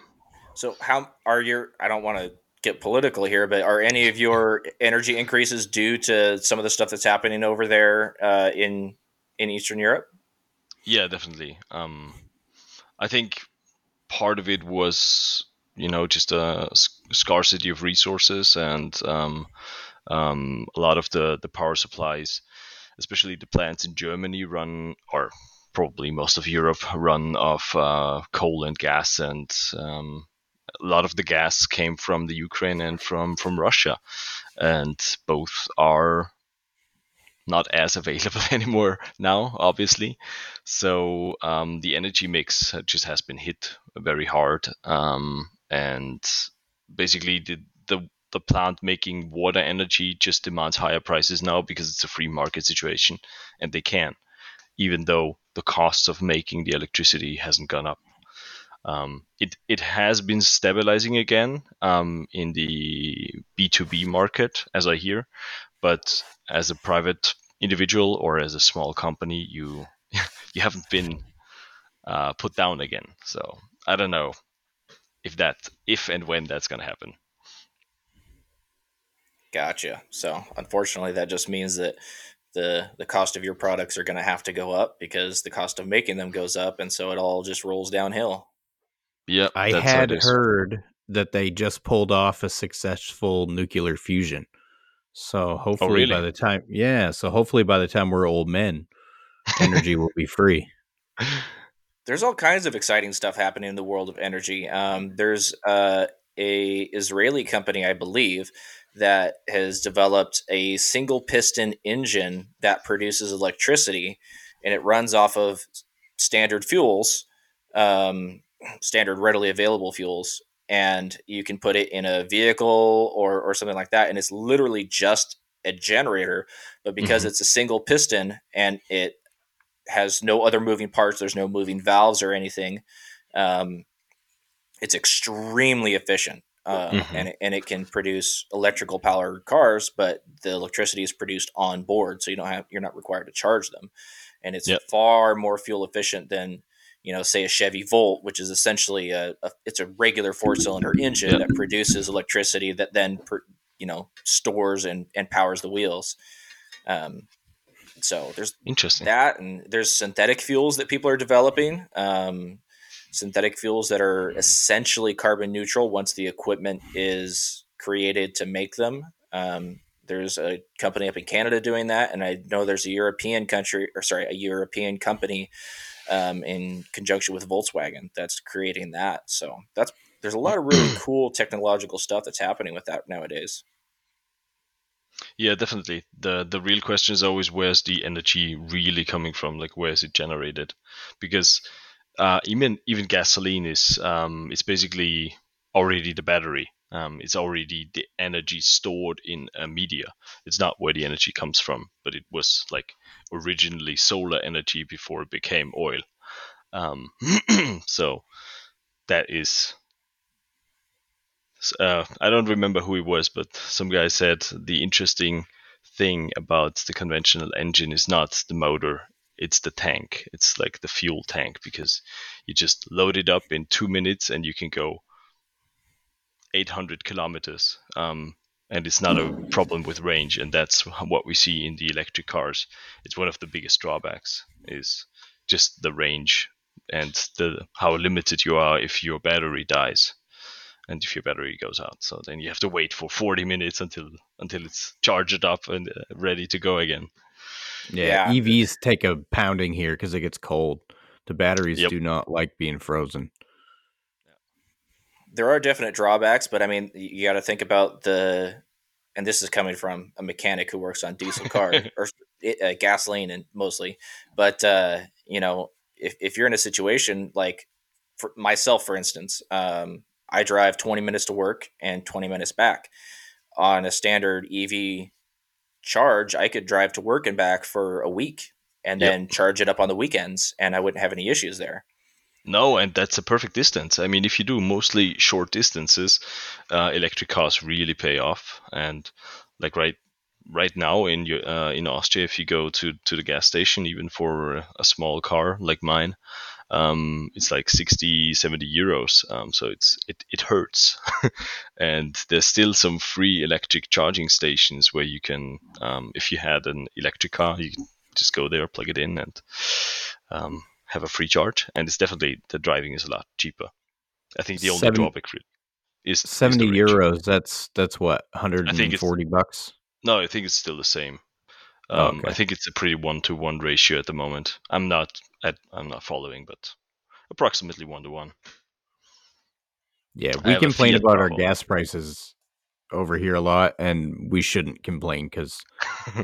So, how are your, I don't want to get political here, but are any of your energy increases due to some of the stuff that's happening over there uh, in in Eastern Europe? Yeah, definitely. Um, I think part of it was, you know, just a scarcity of resources and um, um, a lot of the, the power supplies, especially the plants in Germany, run, or probably most of Europe, run off uh, coal and gas. And um, a lot of the gas came from the Ukraine and from, from Russia. And both are not as available anymore now, obviously. So um, the energy mix just has been hit very hard, um, and basically the, the the plant making water energy just demands higher prices now because it's a free market situation, and they can, even though the cost of making the electricity hasn't gone up. Um, it it has been stabilizing again um, in the B2B market, as I hear, but as a private individual or as a small company, you you haven't been uh, put down again. So I don't know if that if and when that's going to happen. Gotcha. So unfortunately, that just means that the the cost of your products are going to have to go up because the cost of making them goes up, and so it all just rolls downhill. Yep. I had heard that they just pulled off a successful nuclear fusion. So oh, hopefully oh, really? by the time, yeah, so hopefully by the time we're old men, energy will be free. There's all kinds of exciting stuff happening in the world of energy. Um, there's uh, a Israeli company, I believe, that has developed a single piston engine that produces electricity, and it runs off of standard fuels, um, standard readily available fuels, and you can put it in a vehicle or or something like that and it's literally just a generator but because mm-hmm. it's a single piston and it has no other moving parts there's no moving valves or anything um, it's extremely efficient uh, mm-hmm. and it, and it can produce electrical powered cars, but the electricity is produced on board, so you don't have you're not required to charge them, and it's yep. far more fuel efficient than you know, say a Chevy Volt, which is essentially a, a it's a regular four cylinder engine yep. that produces electricity that then per, you know stores and and powers the wheels. Um, so there's interesting that, and there's synthetic fuels that people are developing. Um, synthetic fuels that are essentially carbon neutral once the equipment is created to make them. Um, there's a company up in Canada doing that, and I know there's a European country, or sorry, a European company um, in conjunction with Volkswagen that's creating that. So that's there's a lot of really cool technological stuff that's happening with that nowadays. Yeah, definitely. the The real question is always where's the energy really coming from? Like where is it generated? Because uh, even even gasoline is um, it's basically already the battery. Um, it's already the energy stored in a media. It's not where the energy comes from, but it was like originally solar energy before it became oil. Um, so that is. Uh, I don't remember who it was, but some guy said the interesting thing about the conventional engine is not the motor, it's the tank. It's like the fuel tank because you just load it up in two minutes and you can go 800 kilometers. Um, and it's not a problem with range, and that's what we see in the electric cars. It's one of the biggest drawbacks is just the range and the how limited you are if your battery dies and if your battery goes out. So then you have to wait for 40 minutes until until it's charged up and uh, ready to go again. Yeah, yeah. EVs take a pounding here because it gets cold. The batteries yep. do not like being frozen. There are definite drawbacks, but I mean, you got to think about the, and this is coming from a mechanic who works on diesel cars or uh, gasoline and mostly, but uh, you know, if, if you're in a situation like for myself, for instance, um, I drive 20 minutes to work and 20 minutes back on a standard EV charge, I could drive to work and back for a week and yep. then charge it up on the weekends and I wouldn't have any issues there. No, and that's a perfect distance. I mean, if you do mostly short distances, uh, electric cars really pay off. And like right right now in your, uh, in Austria, if you go to to the gas station, even for a small car like mine, um, it's like 60 70 euros um, so it's it, it hurts and there's still some free electric charging stations where you can um, if you had an electric car you just go there plug it in and um, have a free charge and it's definitely the driving is a lot cheaper i think the only Seven, drawback is 70 is euros that's that's what 140 bucks no i think it's still the same um, okay. I think it's a pretty one to one ratio at the moment. I'm not at, I'm not following, but approximately one to one. Yeah, we complain about our gas prices over here a lot, and we shouldn't complain because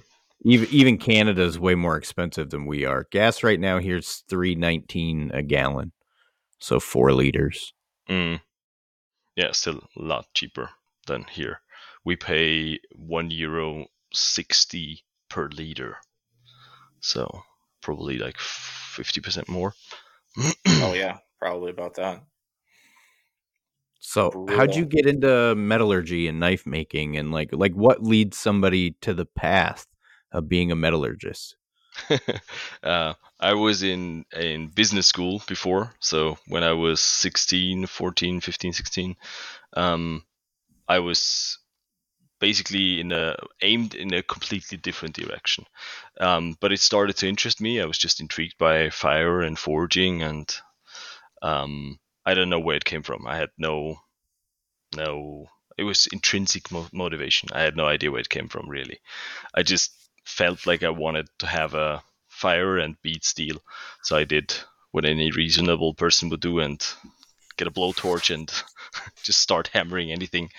even even Canada is way more expensive than we are. Gas right now here is three nineteen a gallon, so four liters. Mm. Yeah, still a lot cheaper than here. We pay one euro sixty per liter. So probably like 50% more. oh, yeah, probably about that. So, Brutal. how'd you get into metallurgy and knife making, and like, like what leads somebody to the path of being a metallurgist? uh, I was in in business school before, so when I was 16, 14, 15, 16, um, I was basically in a aimed in a completely different direction. Um, but it started to interest me. I was just intrigued by fire and forging, and um, I don't know where it came from. I had no no. It was intrinsic mo- motivation. I had no idea where it came from really. I just felt like I wanted to have a fire and beat steel, so I did what any reasonable person would do and get a blowtorch and just start hammering anything.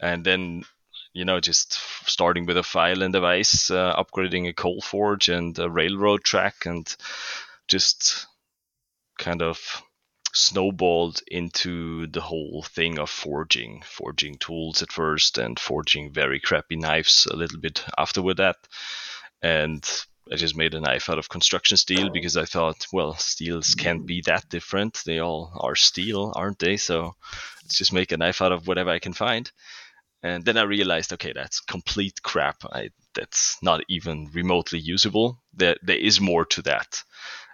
And then you know, just starting with a file and device, uh, upgrading a coal forge and a railroad track, and just kind of snowballed into the whole thing of forging, forging tools at first, and forging very crappy knives a little bit afterward that. And I just made a knife out of construction steel oh. because I thought, well, steels can't be that different. They all are steel, aren't they? So let's just make a knife out of whatever I can find. And then I realized, okay, that's complete crap. I, that's not even remotely usable. There, there is more to that.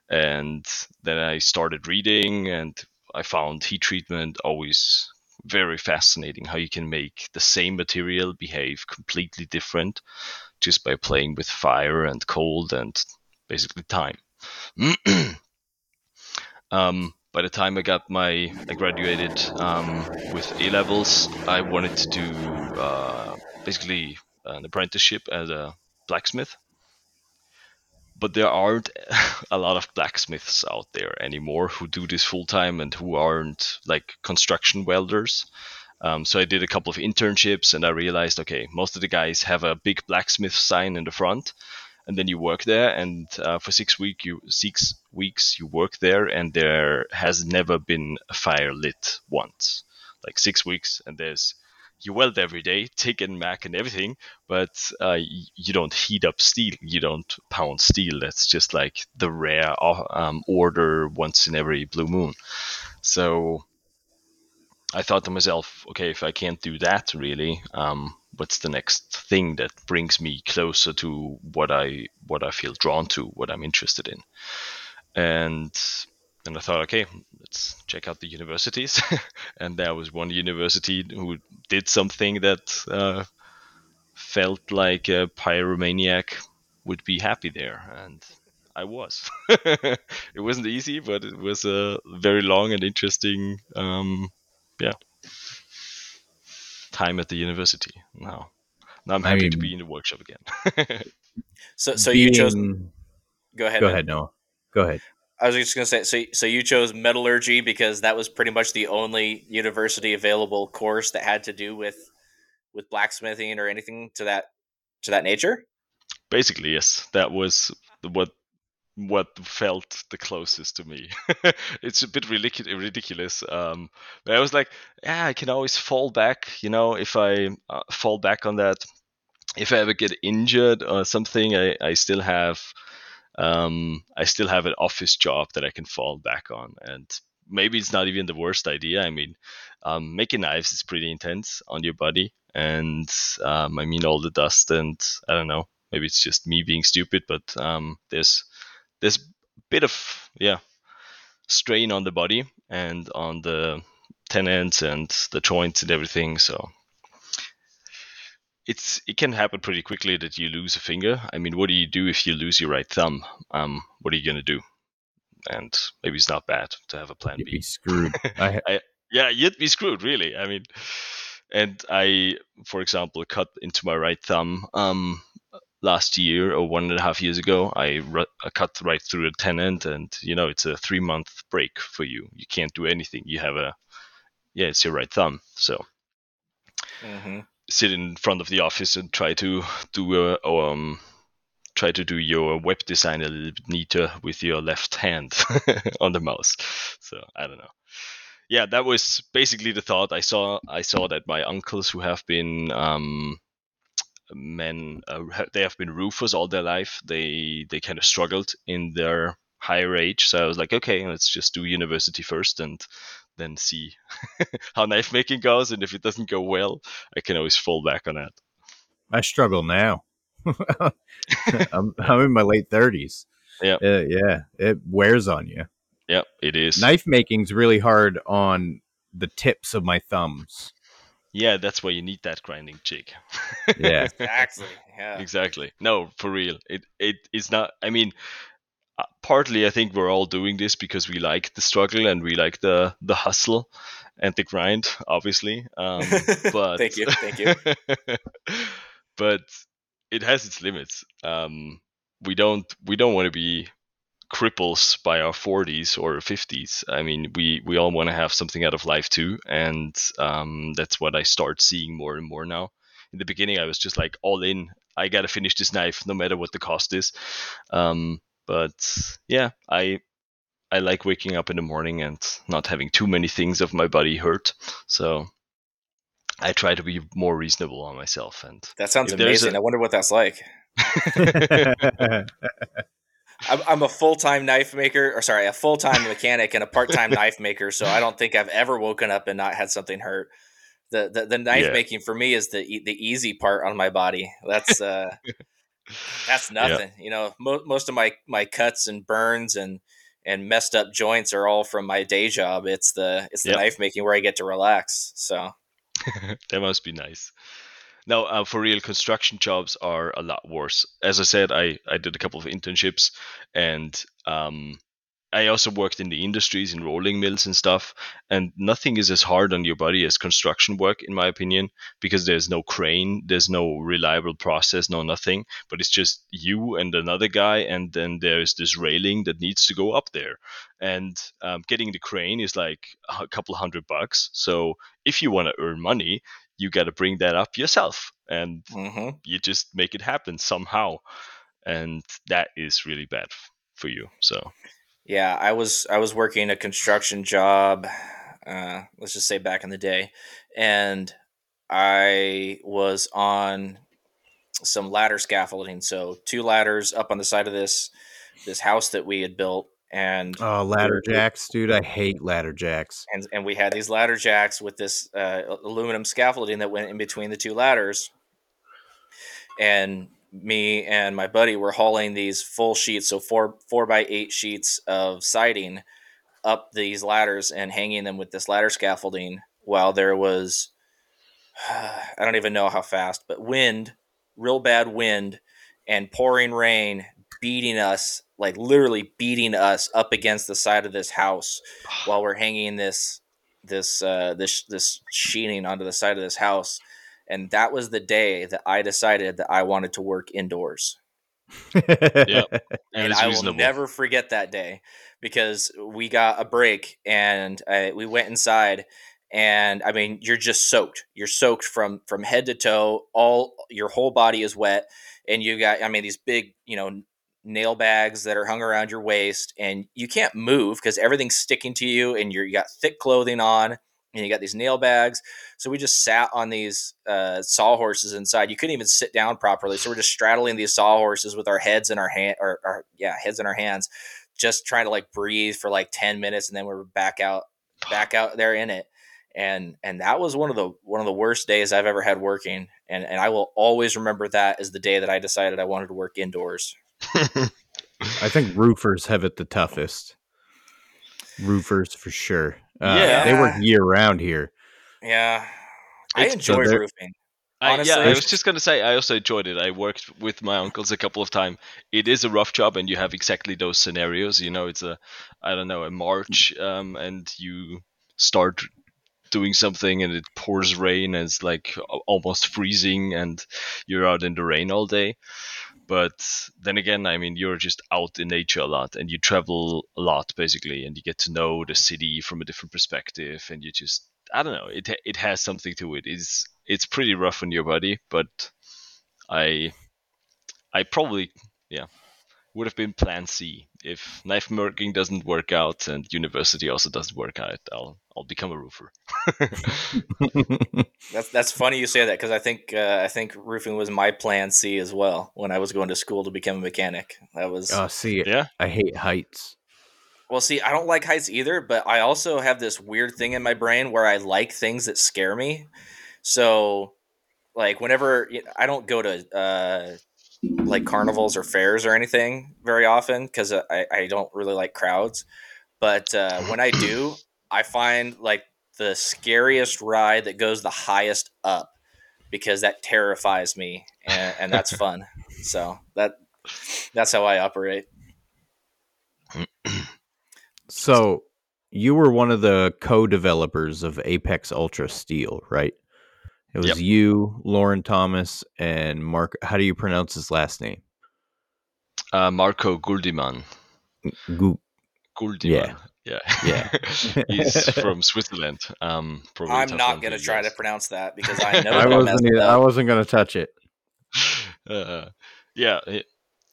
And then I started reading, and I found heat treatment always very fascinating. How you can make the same material behave completely different just by playing with fire and cold and basically time. um, by the time I got my, I graduated um, with A levels, I wanted to do uh, basically an apprenticeship as a blacksmith. But there aren't a lot of blacksmiths out there anymore who do this full time and who aren't like construction welders. Um, so I did a couple of internships and I realized, okay, most of the guys have a big blacksmith sign in the front, and then you work there, and uh, for six week you six weeks you work there, and there has never been a fire lit once, like six weeks, and there's you weld every day, TIG and MAG and everything, but uh, you don't heat up steel, you don't pound steel. That's just like the rare um, order once in every blue moon. So I thought to myself, okay, if I can't do that really, um, what's the next thing that brings me closer to what I what I feel drawn to, what I'm interested in? And then I thought, okay, let's check out the universities. and there was one university who did something that uh, felt like a pyromaniac would be happy there, and I was. it wasn't easy, but it was a very long and interesting um, yeah time at the university. Now now i'm happy I mean, to be in the workshop again. So so being, you chose go ahead go ahead noah. Go ahead i was just to say so, so you chose metallurgy because that was pretty much the only university available course that had to do with with blacksmithing or anything to that to that nature basically yes that was what what felt the closest to me. it's a bit ridiculous. Um, but I was like, yeah, I can always fall back. You know, if I uh, fall back on that, if I ever get injured or something, I, I still have, um, I still have an office job that I can fall back on. And maybe it's not even the worst idea. I mean, um, making knives is pretty intense on your body, and um, I mean all the dust and I don't know. Maybe it's just me being stupid, but um, there's there's a bit of yeah strain on the body and on the tendons and the joints and everything. So it's it can happen pretty quickly that you lose a finger. I mean, what do you do if you lose your right thumb? Um, what are you gonna do? And maybe it's not bad to have a plan you'd B. Be screwed. I, I, yeah, you'd be screwed, really. I mean, and I, for example, cut into my right thumb. Um, last year or one and a half years ago, I, ru- I cut right through a tendon, and you know it's a three month break for you. You can't do anything. You have a yeah, it's your right thumb. So mm-hmm. Sit in front of the office and try to do a um try to do your web design a little bit neater with your left hand on the mouse. So I don't know. Yeah, that was basically the thought. I saw I saw that my uncles who have been um, men uh, they have been roofers all their life. They they kind of struggled in their higher age. So I was like, okay, let's just do university first and then see how knife making goes. And if it doesn't go well, I can always fall back on that. I struggle now. I'm, I'm in my late thirties. Yeah, uh, yeah, it wears on you. Yeah, it is. Knife making's really hard on the tips of my thumbs. Yeah, that's why you need that grinding jig. yeah, exactly. Yeah, exactly. No, for real. It it is not. I mean, partly I think we're all doing this because we like the struggle and we like the the hustle and the grind, obviously. Um, but thank you, thank you. but it has its limits. Um, we don't we don't want to be cripples by our 40s or 50s. I mean, we we all want to have something out of life too, and um, that's what I start seeing more and more now. In the beginning, I was just like all in. I gotta finish this knife, no matter what the cost is. Um, but yeah, I I like waking up in the morning and not having too many things of my body hurt. So I try to be more reasonable on myself. And that sounds amazing. A... I wonder what that's like. I'm, I'm a full time knife maker, or sorry, a full time mechanic and a part time knife maker. So I don't think I've ever woken up and not had something hurt. The the, the knife Yeah. making for me is the e- the easy part on my body. That's uh, that's nothing. You know, mo- most of my my cuts and burns and and messed up joints are all from my day job. It's the it's the Yep. knife making where I get to relax. So that must be nice. Now, uh, for real, construction jobs are a lot worse. As I said, I, I did a couple of internships, and um, I also worked in the industries, in rolling mills and stuff. And nothing is as hard on your body as construction work, in my opinion, because there's no crane, there's no reliable process, no nothing. But it's just you and another guy, and then there's this railing that needs to go up there. And um, getting the crane is like a couple hundred bucks. So if you want to earn money, you got to bring that up yourself and mhm. you just make it happen somehow and that is really bad for you so Yeah, I was I was working a construction job. Uh, let's just say back in the day, and I was on some ladder scaffolding. So two ladders up on the side of this this house that we had built, and Oh, ladder jacks, dude. I hate ladder jacks. and and we had these ladder jacks with this uh, aluminum scaffolding that went in between the two ladders. And me and my buddy were hauling these full sheets, so four four by eight sheets of siding, up these ladders and hanging them with this ladder scaffolding while there was, I don't even know how fast, but wind, real bad wind, and pouring rain beating us, like literally beating us up against the side of this house while we're hanging this this uh, this this sheeting onto the side of this house, and that was the day that I decided that I wanted to work indoors, Yeah. and and it's I will never forget that day because we got a break and uh, we went inside. And I mean, you're just soaked. You're soaked from from head to toe. All your whole body is wet, and you got. I mean, these big, you know, nail bags that are hung around your waist and you can't move because everything's sticking to you and you're, you got thick clothing on and you got these nail bags. So we just sat on these uh, sawhorses inside. You couldn't even sit down properly. So we're just straddling these sawhorses with our heads in our hand or, or yeah heads in our hands just trying to like breathe for like 10 minutes and then we're back out back out there in it. And and that was one of the one of the worst days I've ever had working. And and I will always remember that as the day that I decided I wanted to work indoors. I think roofers have it the toughest. Roofers for sure. Uh, Yeah. they work year round here. Yeah. I It's- enjoy so roofing. I, yeah, I was just gonna say I also enjoyed it. I worked with my uncles a couple of times. It is a rough job, and you have exactly those scenarios. You know, it's a I don't know a March, um, and you start doing something, and it pours rain, and it's like almost freezing, and you're out in the rain all day. But then again, I mean, you're just out in nature a lot, and you travel a lot basically, and you get to know the city from a different perspective, and you just I don't know. It it has something to it. It's it's pretty rough on your body, but I I probably yeah would have been Plan C if knife working doesn't work out and university also doesn't work out. I'll I'll become a roofer. That's that's funny you say that because I think uh, I think roofing was my plan C as well when I was going to school to become a mechanic. That was Oh, see, yeah, I hate heights. well. See, I don't like heights either, but I also have this weird thing in my brain where I like things that scare me. So, like whenever I don't go to uh, like carnivals or fairs or anything very often because I, I don't really like crowds. But uh, when I do, I find like the scariest ride that goes the highest up because that terrifies me and, and that's fun. So that that's how I operate. So you were one of the co-developers of Apex Ultra Steel, right? It was Yep. you, Larrin Thomas, and Mark. How do you pronounce his last name? uh, Marco Guldiman. Gu- Guldiman. Yeah, Yeah. He's from Switzerland. Um, probably I'm not going to try to pronounce that because I know I I wasn't. Either, I wasn't going to touch it. uh, yeah, e-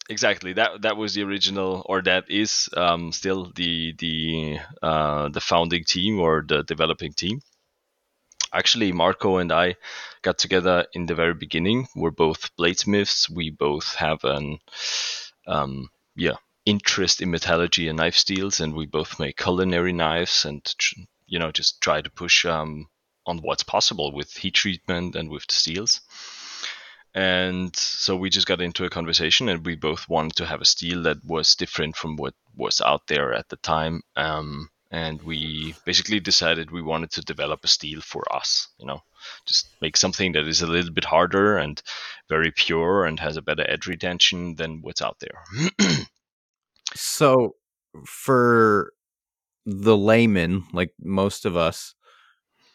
exactly. That that was the original, or that is um, still the the uh, the founding team or the developing team. Actually, Marco and I got together in the very beginning. We're both bladesmiths. We both have an um, yeah interest in metallurgy and knife steels, and we both make culinary knives and you know just try to push um, on what's possible with heat treatment and with the steels. And so we just got into a conversation, and we both wanted to have a steel that was different from what was out there at the time. Um, and we basically decided we wanted to develop a steel for us, you know, just make something that is a little bit harder and very pure and has a better edge retention than what's out there. so, for the layman, like most of us,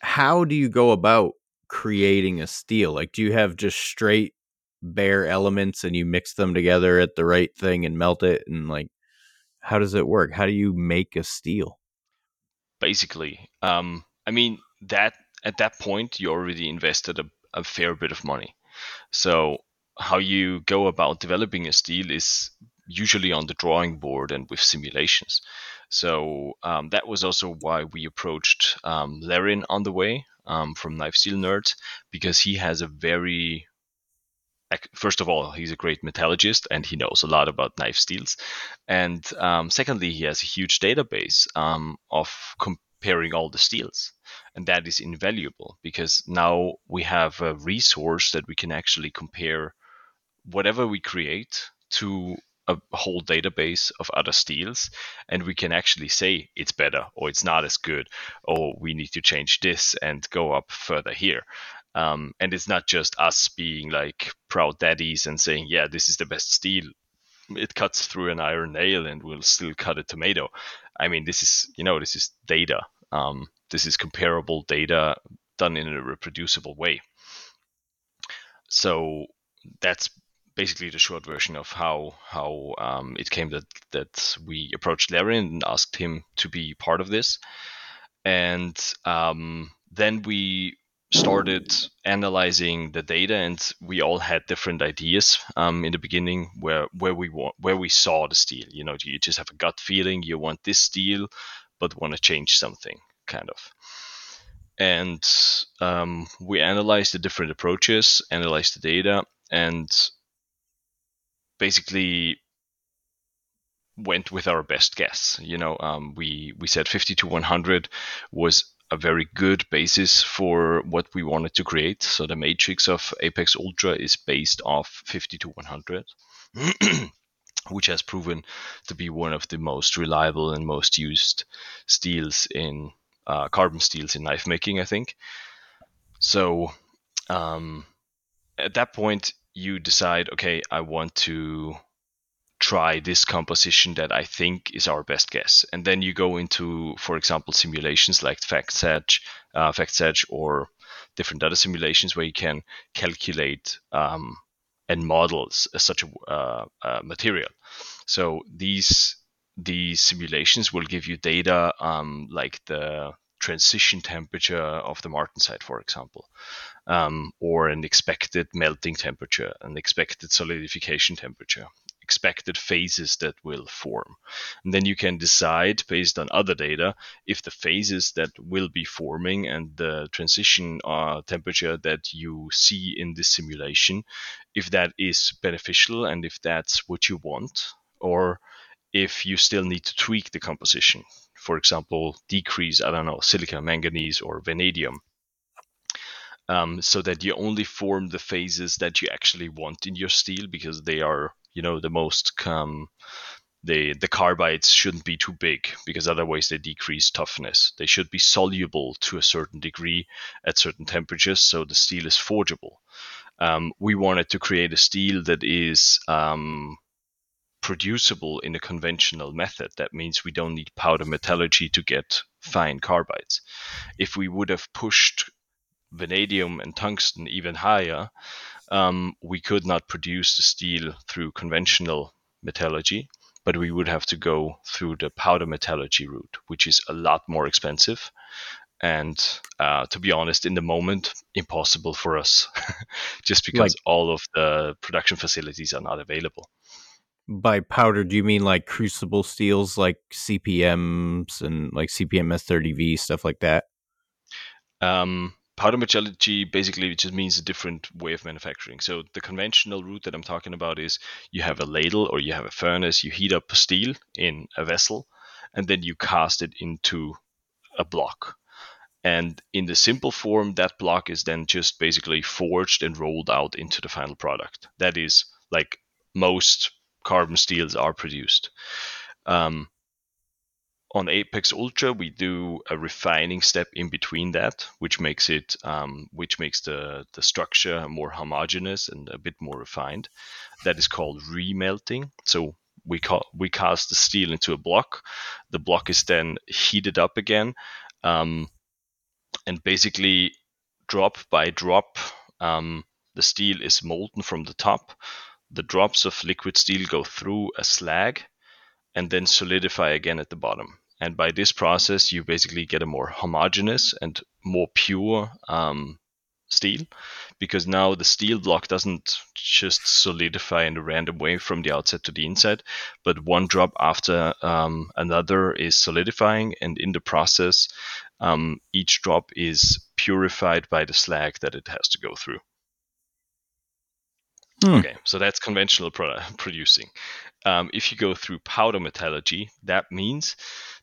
how do you go about creating a steel? Like, do you have just straight bare elements and you mix them together at the right thing and melt it? And like, how does it work? How do you make a steel? Basically, um, I mean that at that point you already invested a, a fair bit of money. So how you go about developing a steel is usually on the drawing board and with simulations. So um, that was also why we approached um, Larrin on the way um, from Knife Steel Nerds because he has a very first of all, he's a great metallurgist and he knows a lot about knife steels. And um, secondly, he has a huge database um, of comparing all the steels. And that is invaluable because now we have a resource that we can actually compare whatever we create to a whole database of other steels and we can actually say it's better or it's not as good or we need to change this and go up further here um, and it's not just us being like proud daddies and saying yeah this is the best steel. It cuts through an iron nail and will still cut a tomato. I mean this is you know this is data. Um, this is comparable data done in a reproducible way. So that's basically the short version of how how um, it came that that we approached Larrin and asked him to be part of this, and um, then we started analyzing the data and we all had different ideas um, in the beginning where where we want where we saw the steel you know you just have a gut feeling you want this steel but want to change something kind of and um, we analyzed the different approaches analyzed the data and basically went with our best guess. You know, um, we we said 52100 was a very good basis for what we wanted to create. So the matrix of Apex Ultra is based off 52100. which has proven to be one of the most reliable and most used steels in uh, carbon steels in knife making, I think. So um, at that point, you decide, okay, I want to try this composition that I think is our best guess. And then you go into, for example, simulations like FactSage, uh, or different other simulations where you can calculate um, and model such a uh, uh, material. So these these simulations will give you data um, like the transition temperature of the martensite, for example, um, or an expected melting temperature, an expected solidification temperature, expected phases that will form. And then you can decide based on other data if the phases that will be forming and the transition uh, temperature that you see in this simulation, if that is beneficial and if that's what you want, or if you still need to tweak the composition for example, decrease, I don't know, silica, manganese, or vanadium. Um, so that you only form the phases that you actually want in your steel because they are, you know, the most um, the the carbides shouldn't be too big because otherwise they decrease toughness. They should be soluble to a certain degree at certain temperatures, so the steel is forgeable. Um, we wanted to create a steel that is um, producible in a conventional method. That means we don't need powder metallurgy to get fine carbides. If we would have pushed vanadium and tungsten even higher, um, we could not produce the steel through conventional metallurgy, but we would have to go through the powder metallurgy route, which is a lot more expensive. And uh, to be honest, in the moment, impossible for us, just because like, all of the production facilities are not available by powder, do you mean like crucible steels, like CPMs and like CPM S30V stuff like that? Um, powder metallurgy basically just means a different way of manufacturing. So the conventional route that I'm talking about is you have a ladle or you have a furnace, you heat up steel in a vessel, and then you cast it into a block. And in the simple form, that block is then just basically forged and rolled out into the final product. That is like most carbon steels are produced. Um, on Apex Ultra, we do a refining step in between that, which makes it, um, which makes the the structure more homogeneous and a bit more refined. That is called remelting. So we ca- we cast the steel into a block. The block is then heated up again, um, and basically drop by drop, um, the steel is molten from the top. The drops of liquid steel go through a slag and then solidify again at the bottom. And by this process, you basically get a more homogeneous and more pure um, steel because now the steel block doesn't just solidify in a random way from the outside to the inside, but one drop after um, another is solidifying, and in the process, um, each drop is purified by the slag that it has to go through. Hmm. Okay, so that's conventional pro- producing. Um, if you go through powder metallurgy, that means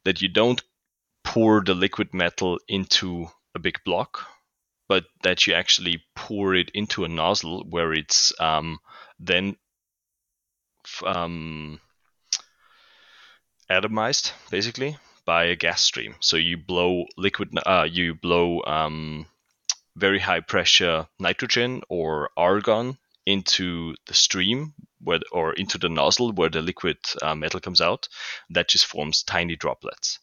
that you don't pour the liquid metal into a big block, but that you actually pour it into a nozzle where it's um, then um, atomized, basically, by a gas stream. So you blow liquid, uh, you blow um, very high pressure nitrogen or argon into the stream where, or into the nozzle where the liquid uh, metal comes out. That just forms tiny droplets.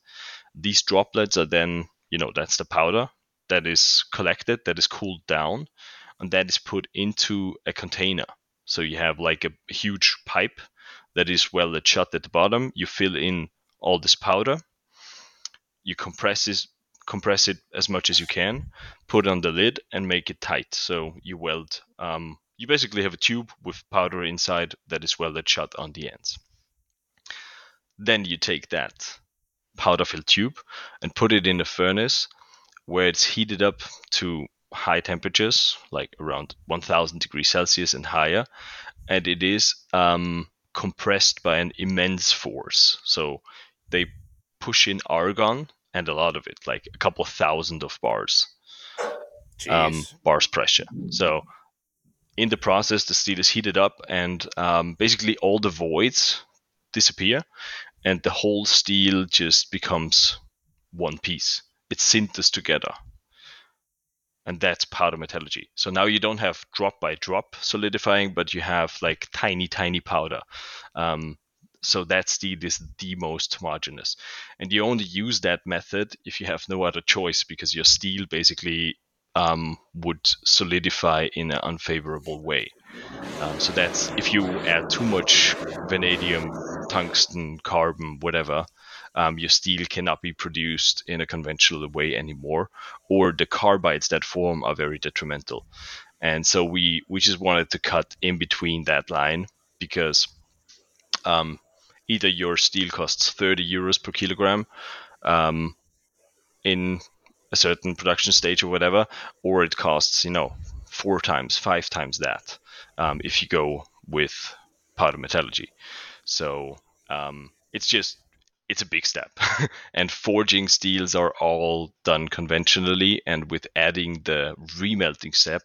These droplets are then, you know, that's the powder that is collected, that is cooled down, and that is put into a container. So you have like a huge pipe that is welded shut at the bottom. You fill in all this powder. You compress it, compress it as much as you can, put on the lid, and make it tight. So you weld um, you basically have a tube with powder inside that is welded shut on the ends. Then you take that powder filled tube and put it in a furnace where it's heated up to high temperatures, like around 1000 degrees Celsius and higher, and it is um, compressed by an immense force. So they push in argon and a lot of it, like a couple thousand of bars, um, bars pressure. So in the process, the steel is heated up, and um, basically all the voids disappear, and the whole steel just becomes one piece. It's synthesized together, and that's powder metallurgy. So now you don't have drop by drop solidifying, but you have like tiny, tiny powder. Um, so that steel is the most homogeneous, and you only use that method if you have no other choice because your steel basically um, would solidify in an unfavorable way. Um, so that's if you add too much vanadium, tungsten, carbon, whatever, um, your steel cannot be produced in a conventional way anymore, or the carbides that form are very detrimental. And so we we just wanted to cut in between that line because um, either your steel costs 30 euros per kilogram um, in a certain production stage or whatever, or it costs, you know, four times, five times that um, if you go with powder metallurgy. So um, it's just it's a big step. and forging steels are all done conventionally, and with adding the remelting step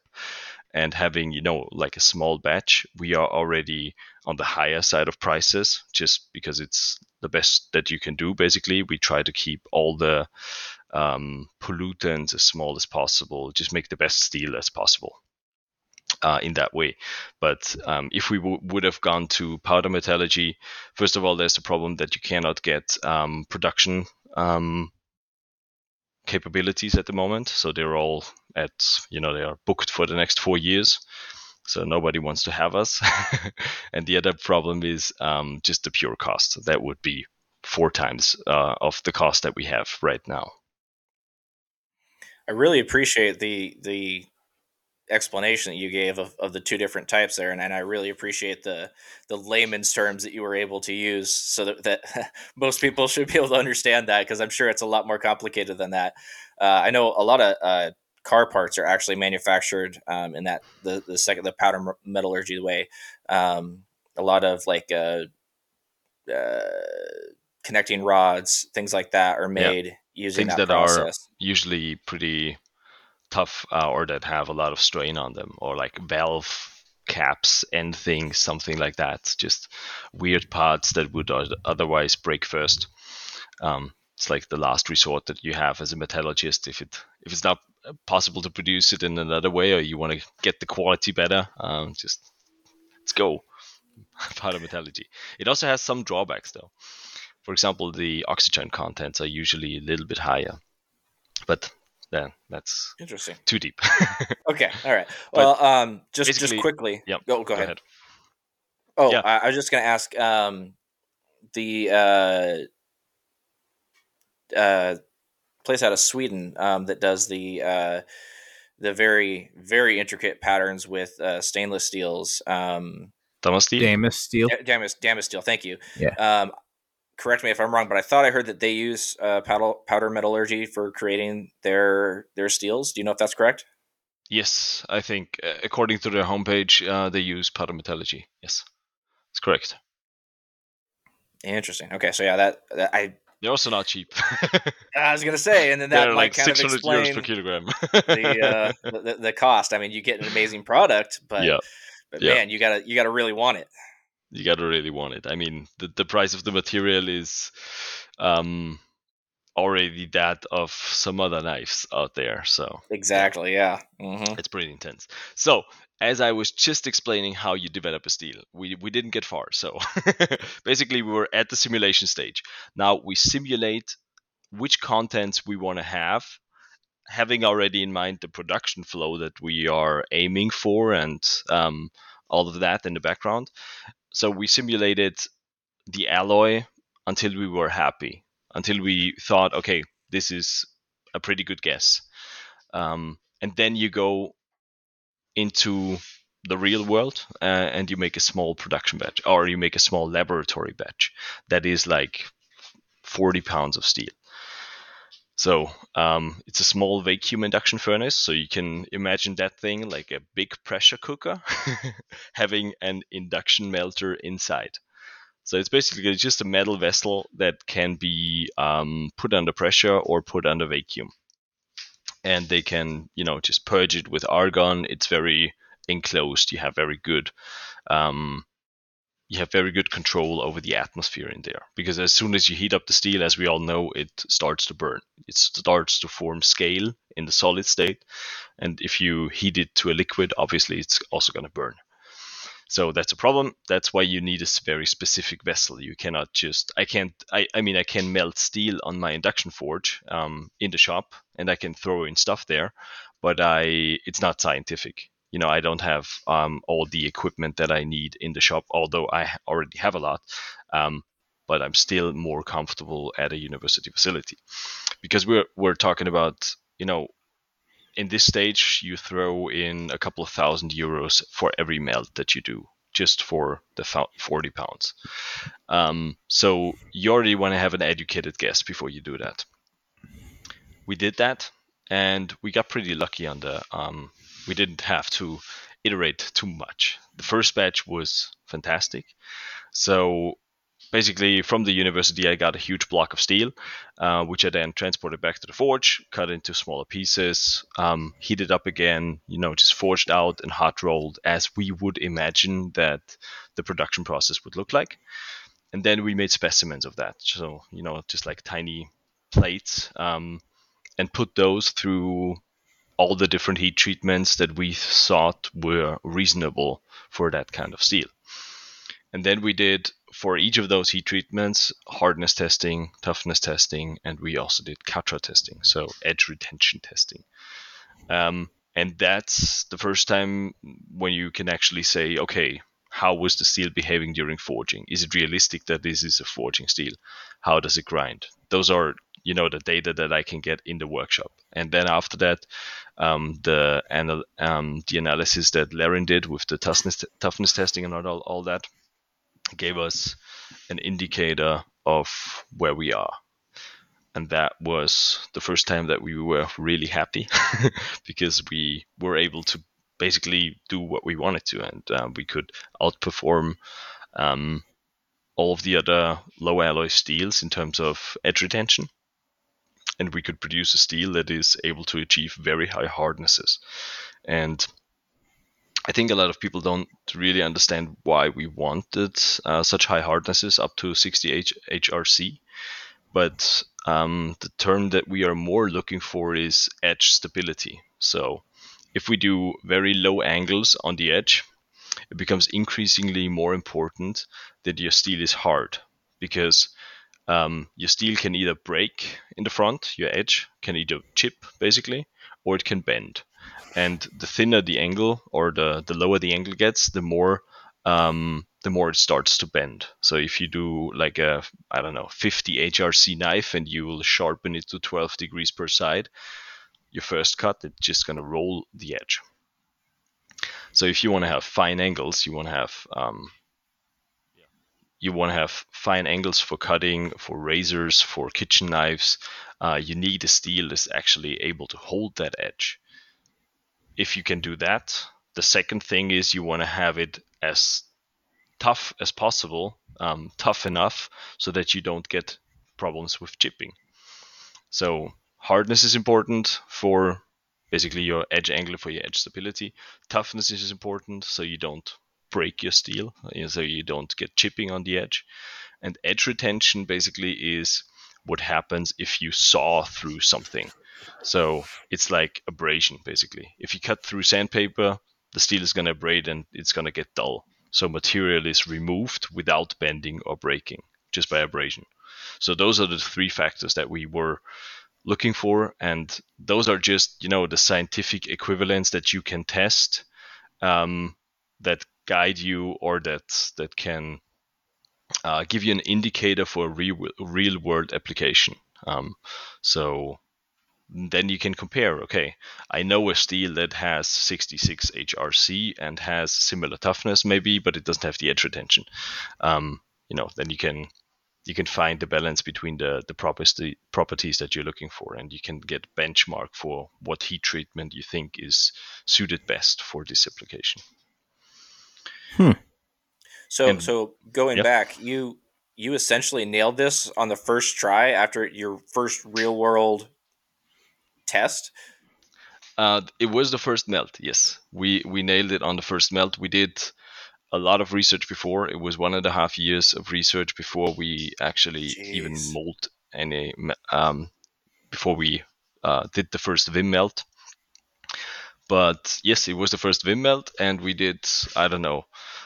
and having you know like a small batch, we are already on the higher side of prices, just because it's the best that you can do. Basically, we try to keep all the um, pollutants as small as possible, just make the best steel as possible. Uh, in that way. But um, if we w- would have gone to powder metallurgy, first of all, there's the problem that you cannot get um, production um, capabilities at the moment. So they're all at, you know, they are booked for the next four years. So nobody wants to have us. and the other problem is um, just the pure cost. That would be four times uh, of the cost that we have right now. I really appreciate the the explanation that you gave of, of the two different types there and, and I really appreciate the the layman's terms that you were able to use so that, that most people should be able to understand that because I'm sure it's a lot more complicated than that. Uh, I know a lot of uh, car parts are actually manufactured um, in that the the second the powder metallurgy way. Um, a lot of like uh, uh, connecting rods, things like that, are made. Using things that, that are usually pretty tough uh, or that have a lot of strain on them, or like valve caps and things, something like that. Just weird parts that would otherwise break first. Um, it's like the last resort that you have as a metallurgist. If it if it's not possible to produce it in another way, or you want to get the quality better, um, just let's go. Powder metallurgy. It also has some drawbacks though. For example, the oxygen contents are usually a little bit higher, but then that's interesting. Too deep. okay, all right. Well, um, just just quickly. Yeah. Go, go, go ahead. ahead. Oh, yeah. I, I, was just going to ask um, the uh, uh, place out of Sweden um, that does the uh, the very very intricate patterns with uh, stainless steels. Um, Damasteel. Damas steel. Damas Damasteel. Thank you. Yeah. Um, correct me if I'm wrong, but I thought I heard that they use uh, powder, powder metallurgy for creating their their steels. Do you know if that's correct? Yes, I think uh, according to their homepage, uh, they use powder metallurgy. Yes, it's correct. Interesting. Okay, so yeah, that, that I. They're also not cheap. I was gonna say, and then that might like kind of explain euros per kilogram. the, uh, the, the cost. I mean, you get an amazing product, but yeah. but yeah. man, you gotta you gotta really want it you gotta really want it. I mean, the the price of the material is um, already that of some other knives out there. So exactly, yeah, mm-hmm. it's pretty intense. So as I was just explaining how you develop a steel, we we didn't get far. So basically, we were at the simulation stage. Now we simulate which contents we want to have having already in mind the production flow that we are aiming for and um, all of that in the background so we simulated the alloy until we were happy, until we thought, okay, this is a pretty good guess. Um, and then you go into the real world uh, and you make a small production batch or you make a small laboratory batch that is like 40 pounds of steel. So um, it's a small vacuum induction furnace. So you can imagine that thing like a big pressure cooker having an induction melter inside. So it's basically just a metal vessel that can be um, put under pressure or put under vacuum. And they can, you know, just purge it with argon. It's very enclosed. You have very good um, you have very good control over the atmosphere in there. Because as soon as you heat up the steel as we all know it starts to burn. It starts to form scale in the solid state. And if you heat it to a liquid obviously it's also going to burn. So that's a problem. That's why you need a very specific vessel. You cannot just i can't i, I mean i can melt steel on my induction forge um, in the shop and i can throw in stuff there but i it's not scientific you know, I don't have um, all the equipment that I need in the shop, although I already have a lot. Um, but I'm still more comfortable at a university facility because we're we're talking about you know in this stage you throw in a couple of thousand euros for every melt that you do just for the 40 pounds um, so you already want to have an educated guess before you do that we did that and we got pretty lucky on the um, we didn't have to iterate too much. The first batch was fantastic. So basically, from the university, I got a huge block of steel, uh, which I then transported back to the forge, cut into smaller pieces, um, heated up again, you know, just forged out and hot rolled as we would imagine that the production process would look like. And then we made specimens of that. So, you know, just like tiny plates, um, and put those through all the different heat treatments that we thought were reasonable for that kind of steel. And then we did for each of those heat treatments hardness testing, toughness testing, and we also did CATRA testing, so edge retention testing. Um, and that's the first time when you can actually say, okay, how was the steel behaving during forging? Is it realistic that this is a forging steel? How does it grind? Those are you know the data that I can get in the workshop. And then after that, um, the anal- um, the analysis that Larrin did with the toughness toughness testing and all, all that gave us an indicator of where we are. and that was the first time that we were really happy because we were able to basically do what we wanted to, and uh, we could outperform um, all of the other low alloy steels in terms of edge retention. And we could produce a steel that is able to achieve very high hardnesses. And I think a lot of people don't really understand why we wanted uh, such high hardnesses up to 60 H- HRC. But um, the term that we are more looking for is edge stability. So if we do very low angles on the edge, it becomes increasingly more important that your steel is hard because um, your steel can either break in the front, your edge can either chip basically, or it can bend. And the thinner the angle or the, the lower the angle gets, the more um, the more it starts to bend. So if you do like a I don't know 50 HRC knife and you will sharpen it to 12 degrees per side, your first cut it's just gonna roll the edge. So if you want to have fine angles, you want to have um, you want to have fine angles for cutting, for razors, for kitchen knives. Uh, you need a steel that's actually able to hold that edge. If you can do that, the second thing is you want to have it as tough as possible, um, tough enough so that you don't get problems with chipping. So hardness is important for basically your edge angle for your edge stability. Toughness is important so you don't break your steel, so you don't get chipping on the edge. And edge retention basically is what happens if you saw through something. So it's like abrasion basically. If you cut through sandpaper, the steel is going to abrade and it's going to get dull. So material is removed without bending or breaking, just by abrasion. So those are the three factors that we were looking for, and those are just you know the scientific equivalents that you can test um, that guide you or that that can uh, give you an indicator for a real, real world application. Um, so then you can compare. Okay, I know a steel that has 66 HRC and has similar toughness, maybe, but it doesn't have the edge retention. Um, you know, then you can you can find the balance between the the properties that you're looking for, and you can get benchmark for what heat treatment you think is suited best for this application. Hmm. So and, so going yep. back, you you essentially nailed this on the first try after your first real world test. Uh, it was the first melt. Yes, we we nailed it on the first melt. We did a lot of research before. It was one and a half years of research before we actually Jeez. even mold any um, before we uh, did the first VIM melt. But yes, it was the first VIM melt, and we did I don't know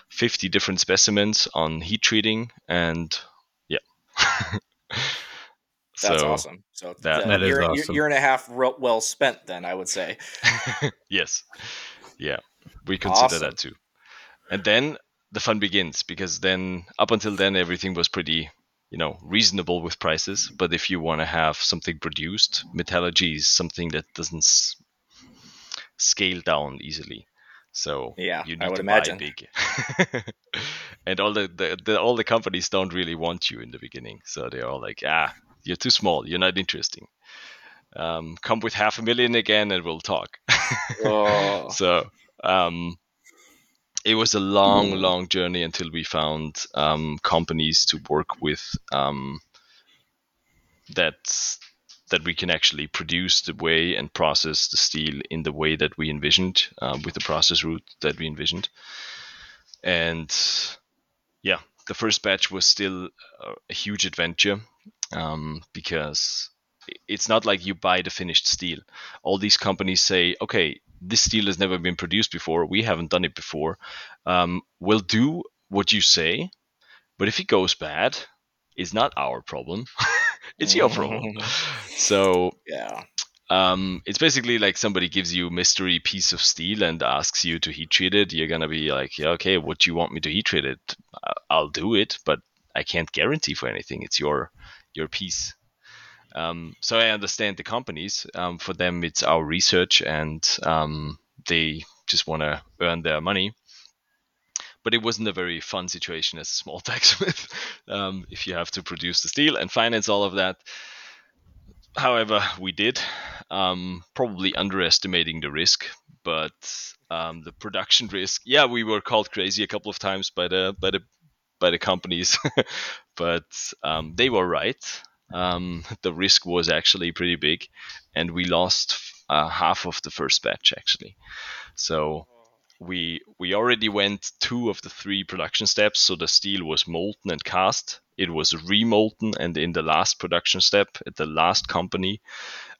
50 different specimens on heat treating, and yeah. That's so awesome. So that, that year, is awesome. year and a half well spent, then I would say. yes, yeah, we consider awesome. that too. And then the fun begins because then up until then everything was pretty you know reasonable with prices but if you want to have something produced metallurgy is something that doesn't s- scale down easily. So yeah you need I would to imagine. buy big. And all the, the, the, all the companies don't really want you in the beginning. So they're all like ah you're too small. You're not interesting. Um, come with half a million again and we'll talk. Oh. so um, it was a long, long journey until we found um, companies to work with um, that that we can actually produce the way and process the steel in the way that we envisioned uh, with the process route that we envisioned. And yeah, the first batch was still a huge adventure um, because it's not like you buy the finished steel. All these companies say, okay, this steel has never been produced before. We haven't done it before. Um, we'll do what you say, but if it goes bad, it's not our problem. it's your problem. so yeah. Um, it's basically like somebody gives you a mystery piece of steel and asks you to heat treat it. You're gonna be like, yeah, okay, what do you want me to heat treat it? I'll do it, but I can't guarantee for anything. It's your your piece. Um, so I understand the companies. Um, for them, it's our research, and um, they just want to earn their money. But it wasn't a very fun situation as a small blacksmith um, if you have to produce the steel and finance all of that. however, we did, um, probably underestimating the risk. But um, the production risk, yeah, we were called crazy a couple of times by the by the by the companies, but um, they were right. Um, the risk was actually pretty big, and we lost uh, half of the first batch actually. So we we already went two of the three production steps. So the steel was molten and cast. It was remolten, and in the last production step at the last company,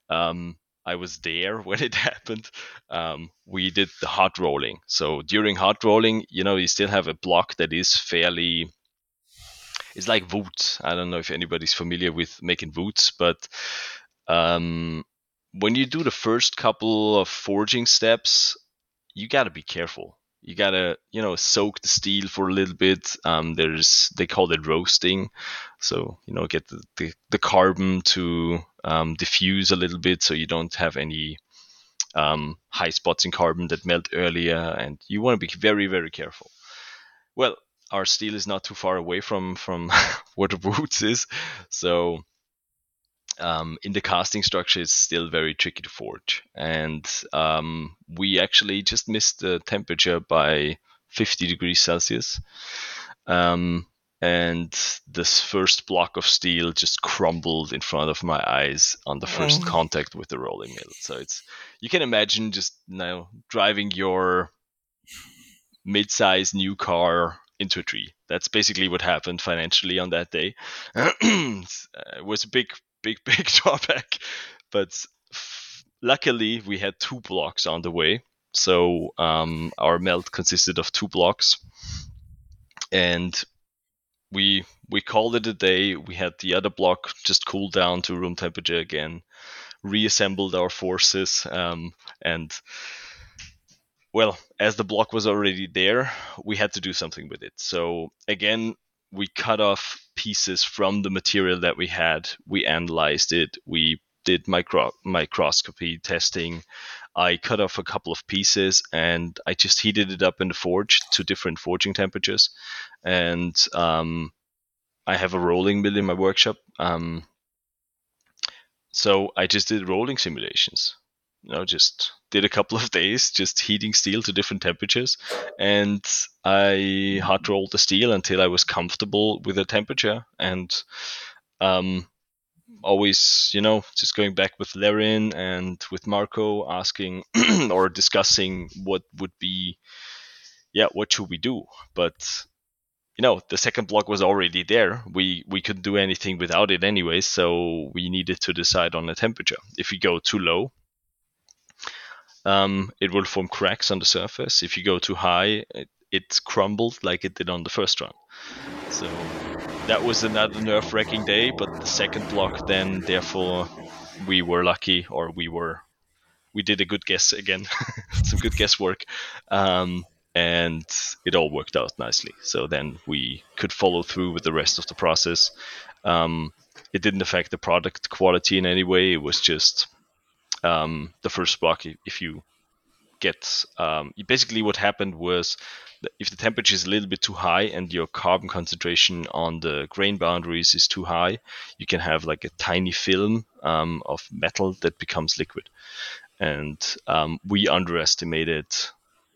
um, I was there when it happened. Um, we did the hot rolling. So during hot rolling, you know, you still have a block that is fairly. It's like wootz. I don't know if anybody's familiar with making wootz, but um, when you do the first couple of forging steps, you got to be careful. You gotta, you know, soak the steel for a little bit. Um, there's they call it roasting, so you know, get the the, the carbon to um, diffuse a little bit, so you don't have any um, high spots in carbon that melt earlier, and you want to be very very careful. Well, our steel is not too far away from from where the wootz is, so um, in the casting structure, it's still very tricky to forge. And um, we actually just missed the temperature by 50 degrees Celsius. Um, and this first block of steel just crumbled in front of my eyes on the first oh. contact with the rolling mill. So it's you can imagine just now driving your mid-sized new car into a tree. That's basically what happened financially on that day. it was a big big big drawback. But luckily, we had two blocks on the way, so um, our melt consisted of two blocks, and we we called it a day. We had the other block just cool down to room temperature again, reassembled our forces, um, and well, as the block was already there, we had to do something with it. So again, we cut off pieces from the material that we had. We analyzed it. We did micro- microscopy testing. I cut off a couple of pieces and I just heated it up in the forge to different forging temperatures. And um, I have a rolling mill in my workshop. Um, so I just did rolling simulations you know, just did a couple of days just heating steel to different temperatures. And I hot rolled the steel until I was comfortable with the temperature. And um, always, you know, just going back with Larrin and with Marco asking or discussing what would be, yeah, what should we do? But you know the second block was already there we we couldn't do anything without it anyway so we needed to decide on the temperature if we go too low um, it will form cracks on the surface. If you go too high, it, it's crumbled like it did on the first run. So that was another nerve-wracking day. But the second block, then, therefore, we were lucky, or we were, we did a good guess again, some good guesswork, um, and it all worked out nicely. So then we could follow through with the rest of the process. Um, it didn't affect the product quality in any way. It was just um, the first block if you get um, basically what happened was if the temperature is a little bit too high and your carbon concentration on the grain boundaries is too high you can have like a tiny film um, of metal that becomes liquid. And um, we underestimated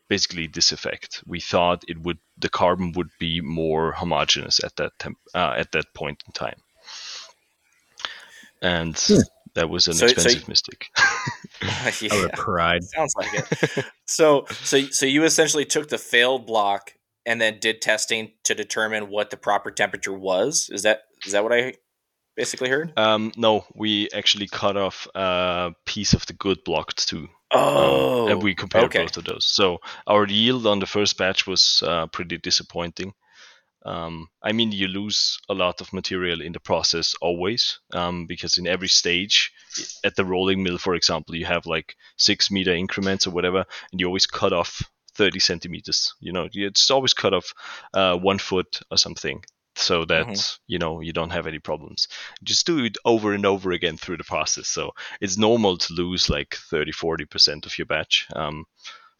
basically this effect. We thought it would the carbon would be more homogeneous at that temp, uh, at that point in time. And hmm. That was an so, expensive so, mistake. yeah, I would cried. Sounds like it. so, so, so you essentially took the failed block and then did testing to determine what the proper temperature was. Is that is that what I basically heard? Um, no, we actually cut off a piece of the good block too. Oh, um, and we compared okay. both of those. So our yield on the first batch was uh, pretty disappointing. Um, I mean, you lose a lot of material in the process always, um, because in every stage, at the rolling mill, for example, you have like six meter increments or whatever, and you always cut off 30 centimeters. You know, it's always cut off uh, one foot or something so that mm-hmm. you know you don't have any problems just do it over and over again through the process so it's normal to lose like 30 40% of your batch um,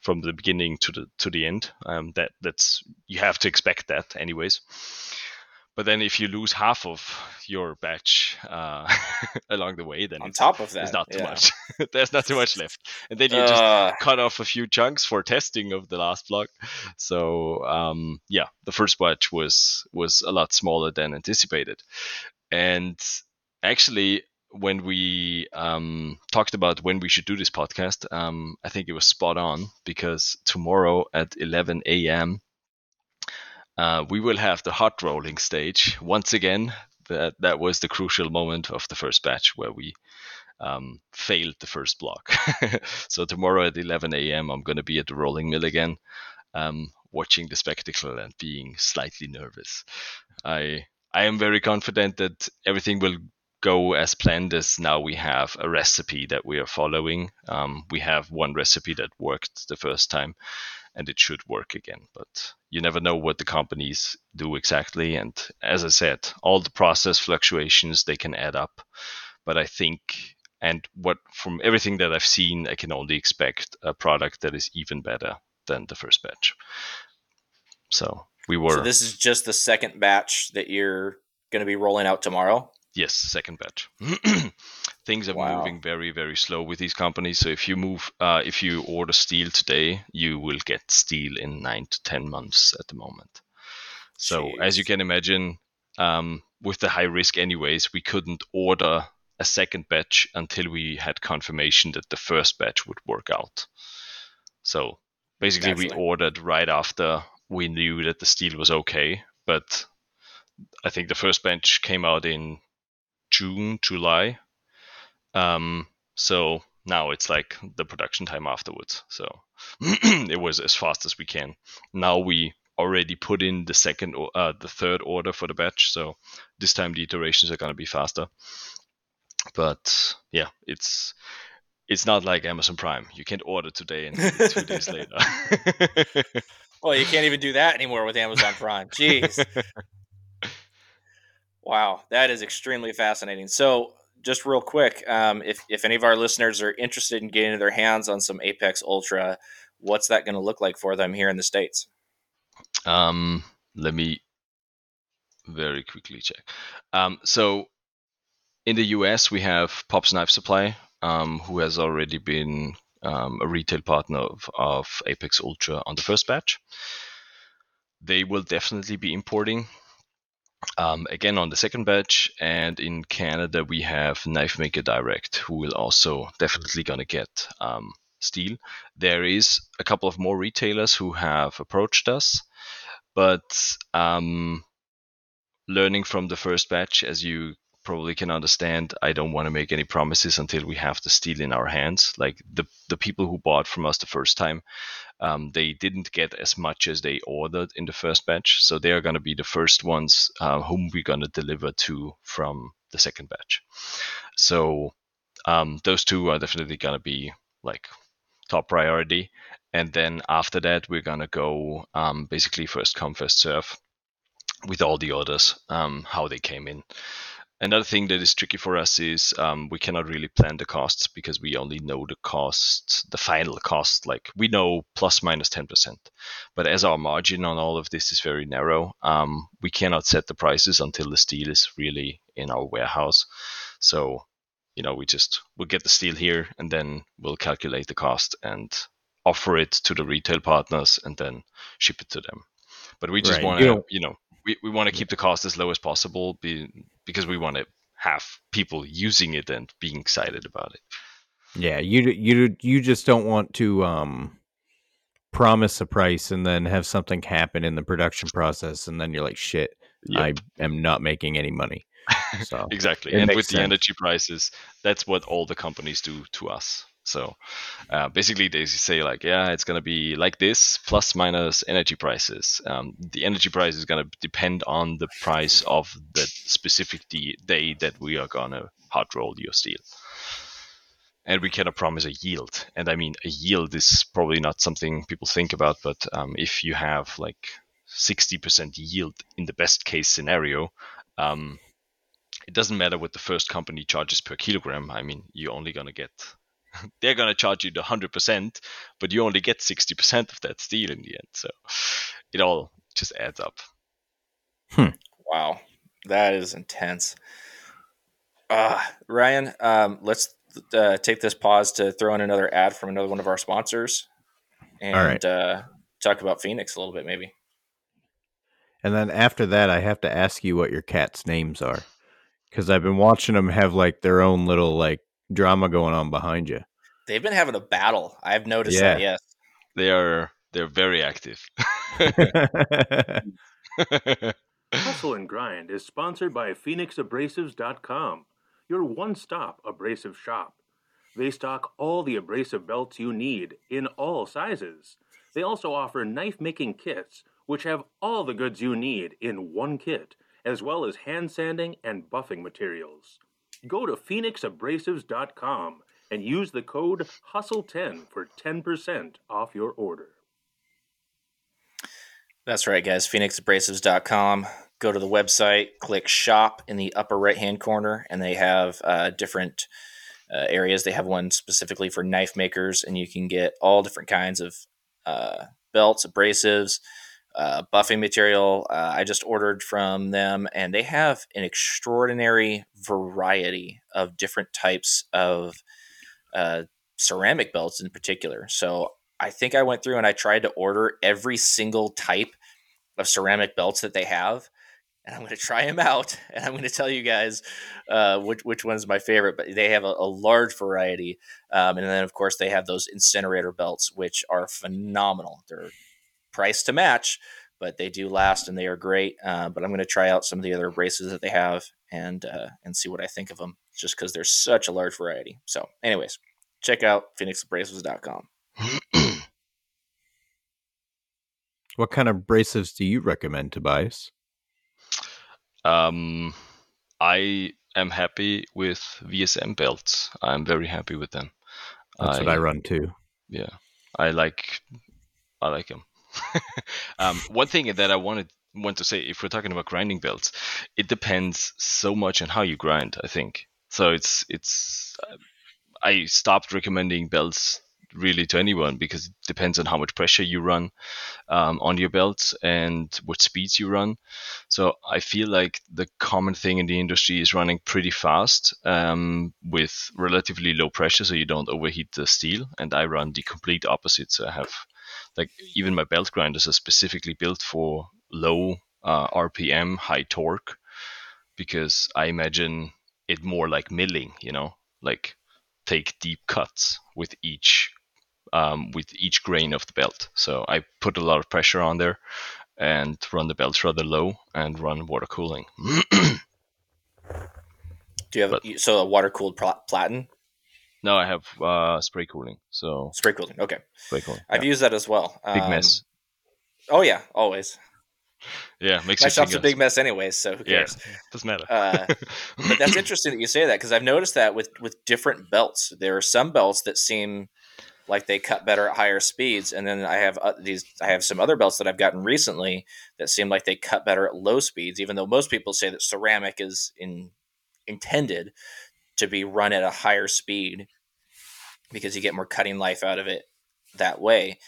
from the beginning to the to the end. Um, that that's you have to expect that anyways. but then if you lose half of your batch uh, along the way, then on top of that, there's not too yeah. much. there's not too much left, and then you just Uh, cut off a few chunks for testing of the last block. So um, yeah, the first batch was was a lot smaller than anticipated, and actually when we um, talked about when we should do this podcast, um, I think it was spot on because tomorrow at 11 a.m. Uh, we will have the hot rolling stage once again. That that was the crucial moment of the first batch where we um, failed the first block. so tomorrow at 11 a.m. I'm going to be at the rolling mill again, um, watching the spectacle and being slightly nervous. I I am very confident that everything will go as planned as now we have a recipe that we are following. Um, we have one recipe that worked the first time and it should work again. But you never know what the companies do exactly. And as I said, all the process fluctuations they can add up. But I think, and what from everything that I've seen, I can only expect a product that is even better than the first batch. So we were so this is just the second batch that you're going to be rolling out tomorrow. Yes, second batch. Things are Wow. moving very, very slow with these companies. So if you move, uh, if you order steel today, you will get steel in nine to ten months at the moment. So as you can imagine, um, with the high risk, anyways, we couldn't order a second batch until we had confirmation that the first batch would work out. So basically, we ordered right after we knew that the steel was okay, but I think the first batch came out in June, July. Um, so now it's like the production time afterwards. So it was as fast as we can. Now we already put in the second or uh, the third order for the batch. So this time the iterations are going to be faster. But yeah, it's it's not like Amazon Prime. You can't order today and two days later. Well, you can't even do that anymore with Amazon Prime. Jeez. Wow, that is extremely fascinating. So, just real quick, um, if if any of our listeners are interested in getting their hands on some Apex Ultra, what's that going to look like for them here in the states? Um, let me very quickly check. Um, so in the US, we have Pop's Knife Supply, um, who has already been um, a retail partner of, of Apex Ultra on the first batch. They will definitely be importing um, again on the second batch, and in Canada we have Knife Maker Direct, who will also definitely gonna get um, steel. There is a couple of more retailers who have approached us, but um, learning from the first batch, as you probably can understand, I don't want to make any promises until we have the steel in our hands. Like the the people who bought from us the first time, um, they didn't get as much as they ordered in the first batch, so they are going to be the first ones uh, whom we're going to deliver to from the second batch. So um, those two are definitely going to be like top priority, and then after that we're going to go um, basically first come first serve with all the orders um, how they came in. Another thing that is tricky for us is um, we cannot really plan the costs because we only know the cost, the final cost. Like we know plus minus 10%. But as our margin on all of this is very narrow, um, we cannot set the prices until the steel is really in our warehouse. So, you know, we just we'll get the steel here and then we'll calculate the cost and offer it to the retail partners and then ship it to them. But we just Right. want to, you know, we, we want to keep the cost as low as possible be, because we want to have people using it and being excited about it. Yeah, you you you just don't want to um promise a price and then have something happen in the production process and then you're like shit, I am not making any money. So exactly. And with the energy prices, that's what all the companies do to us. So uh, basically, they say like, yeah, it's gonna be like this plus minus energy prices. Um, the energy price is gonna depend on the price of the specific day that we are gonna hot roll your steel. And we cannot promise a yield. And I mean, a yield is probably not something people think about, but um, if you have like 60% yield in the best case scenario, um, it doesn't matter what the first company charges per kilogram. I mean, you're only going to get, they're going to charge you the 100%, but you only get 60% of that steel in the end. So it all just adds up. Wow. Wow, that is intense. Uh, Ryan, um, let's uh, take this pause to throw in another ad from another one of our sponsors, and right. uh, talk about Phoenix a little bit, maybe. And then after that, I have to ask you what your cats' names are, because I've been watching them have like their own little like drama going on behind you. They've been having a battle. I've noticed Yeah. that. Yes. They are they're very active. Hustle and Grind is sponsored by PhoenixAbrasives.com, your one stop abrasive shop. They stock all the abrasive belts you need in all sizes. They also offer knife making kits, which have all the goods you need in one kit, as well as hand sanding and buffing materials. Go to PhoenixAbrasives.com and use the code HUSTLE10 for 10% off your order. That's right, guys. PhoenixAbrasives.com. Go to the website, click shop in the upper right hand corner, and they have uh, different uh, areas. They have one specifically for knife makers, and you can get all different kinds of uh, belts, abrasives, uh, buffing material. Uh, I just ordered from them, and they have an extraordinary variety of different types of uh, ceramic belts in particular. So I think I went through and I tried to order every single type of ceramic belts that they have. And I'm going to try them out, and I'm going to tell you guys uh, which which one's my favorite. But they have a, a large variety, um, and then of course they have those incinerator belts, which are phenomenal. They're priced to match, but they do last and they are great. Uh, but I'm going to try out some of the other braces that they have and uh, and see what I think of them, just because there's such a large variety. So, anyways, check out phoenixabrasives.com. what kind of abrasives do you recommend, Tobias? um, I am happy with VSM belts. I'm very happy with them. That's what I run too. Yeah, I like I like them. um, one thing that I wanted want to say, if we're talking about grinding belts, it depends so much on how you grind. I think so. It's it's I stopped recommending belts really to anyone because it depends on how much pressure you run um, on your belts and what speeds you run. So I feel like the common thing in the industry is running pretty fast um, with relatively low pressure, so you don't overheat the steel. And I run the complete opposite. So I have like even my belt grinders are specifically built for low uh, RPM, high torque, because I imagine it more like milling. You know, like take deep cuts with each um, with each grain of the belt. So I put a lot of pressure on there and run the belts rather low and run water cooling. Do you have But- a, so a water cooled platen no, I have uh, spray cooling. So spray cooling? Okay, spray cooling. I've yeah. used that as well. Big Um, mess. Oh yeah, always. Yeah, makes My shop's a big mess anyways, so who Yeah, cares? doesn't matter. Uh, but that's interesting that you say that because I've noticed that with with different belts, there are some belts that seem like they cut better at higher speeds, and then I have uh, these. I have some other belts that I've gotten recently that seem like they cut better at low speeds, even though most people say that ceramic is in intended to be run at a higher speed because you get more cutting life out of it that way.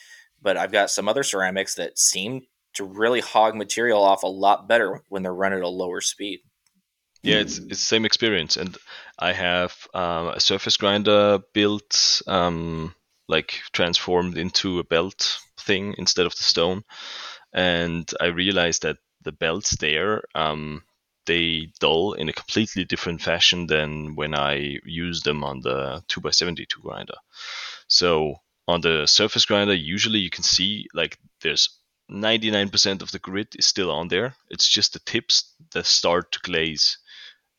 But I've got some other ceramics that seem to really hog material off a lot better when they're run at a lower speed. Yeah, it's it's the same experience, and I have um, a surface grinder built, um, like transformed into a belt thing instead of the stone, and I realized that the belts there, um, they dull in a completely different fashion than when I use them on the two x seventy two grinder. So on the surface grinder, usually you can see like there's 99% of the grit is still on there. It's just the tips that start to glaze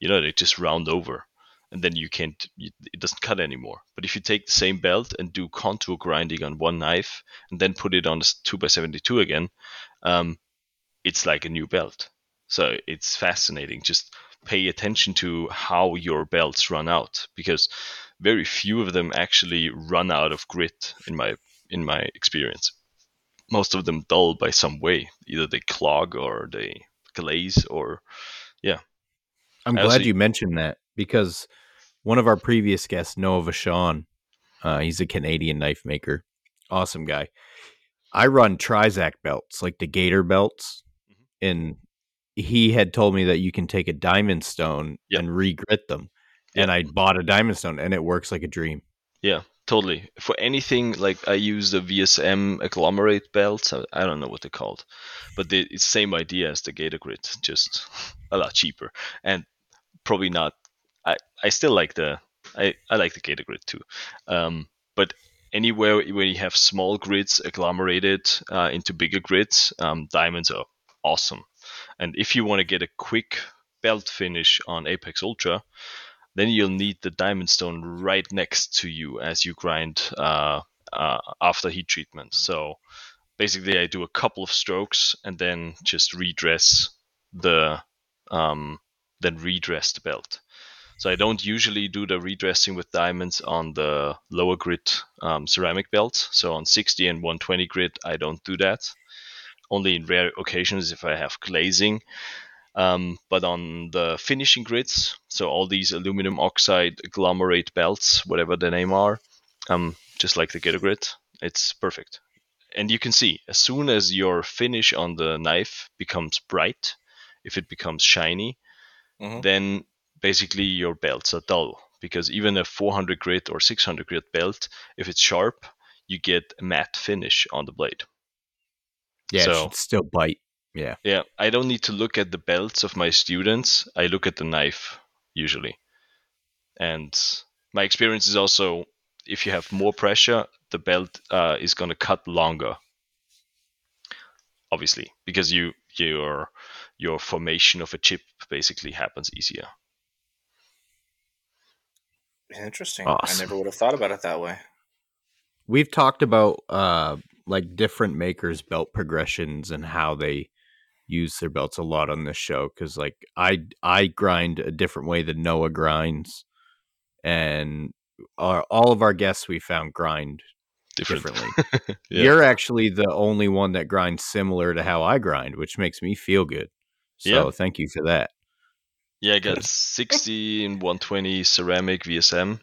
you know they just round over and then you can't it doesn't cut anymore but if you take the same belt and do contour grinding on one knife and then put it on the 2x72 again um, it's like a new belt so it's fascinating just pay attention to how your belts run out because very few of them actually run out of grit in my in my experience most of them dull by some way either they clog or they glaze or yeah. I'm glad also- you mentioned that because one of our previous guests, Noah Vachon, uh, he's a Canadian knife maker, awesome guy. I run Trizact belts, like the Gator belts, Mm-hmm. and he had told me that you can take a diamond stone Yep. and regrit them. And I bought a diamond stone and it works like a dream. Yeah, totally. For anything like I use the VSM agglomerate belts. I, don't know what they're called, but it's same idea as the Gator Grit, just a lot cheaper and probably not. I I still like the I, I like the Gator Grit too, um, but anywhere where you have small grits agglomerated uh, into bigger grits, um, diamonds are awesome. And if you want to get a quick belt finish on Apex Ultra, then you'll need the diamond stone right next to you as you grind uh, uh, after heat treatment. So basically, I do a couple of strokes and then just redress the um, then redress the belt. So I don't usually do the redressing with diamonds on the lower grit um, ceramic belts. So on 60 and 120 grit, I don't do that. Only in rare occasions if I have glazing. Um, but on the finishing grits, so all these aluminum oxide agglomerate belts, whatever the name are, um, just like the Gator Grit, it's perfect. And you can see as soon as your finish on the knife becomes bright, if it becomes shiny, Mhm. then basically your belts are dull because even a 400 grit or 600 grit belt, if it's sharp, you get a matte finish on the blade. Yeah, it So- should still bite. Yeah. Yeah, I don't need to look at the belts of my students. I look at the knife usually. And my experience is also if you have more pressure, the belt uh, is going to cut longer. Obviously, because you your your formation of a chip basically happens easier. Interesting. Awesome. I never would have thought about it that way. We've talked about uh like different makers belt progressions and how they use their belts a lot on this show cuz like I I grind a different way than Noah grinds and our, all of our guests we found grind Different. differently. Yeah. You're actually the only one that grinds similar to how I grind, which makes me feel good. So Yeah. thank you for that. Yeah, I got 60 and 120 ceramic VSM.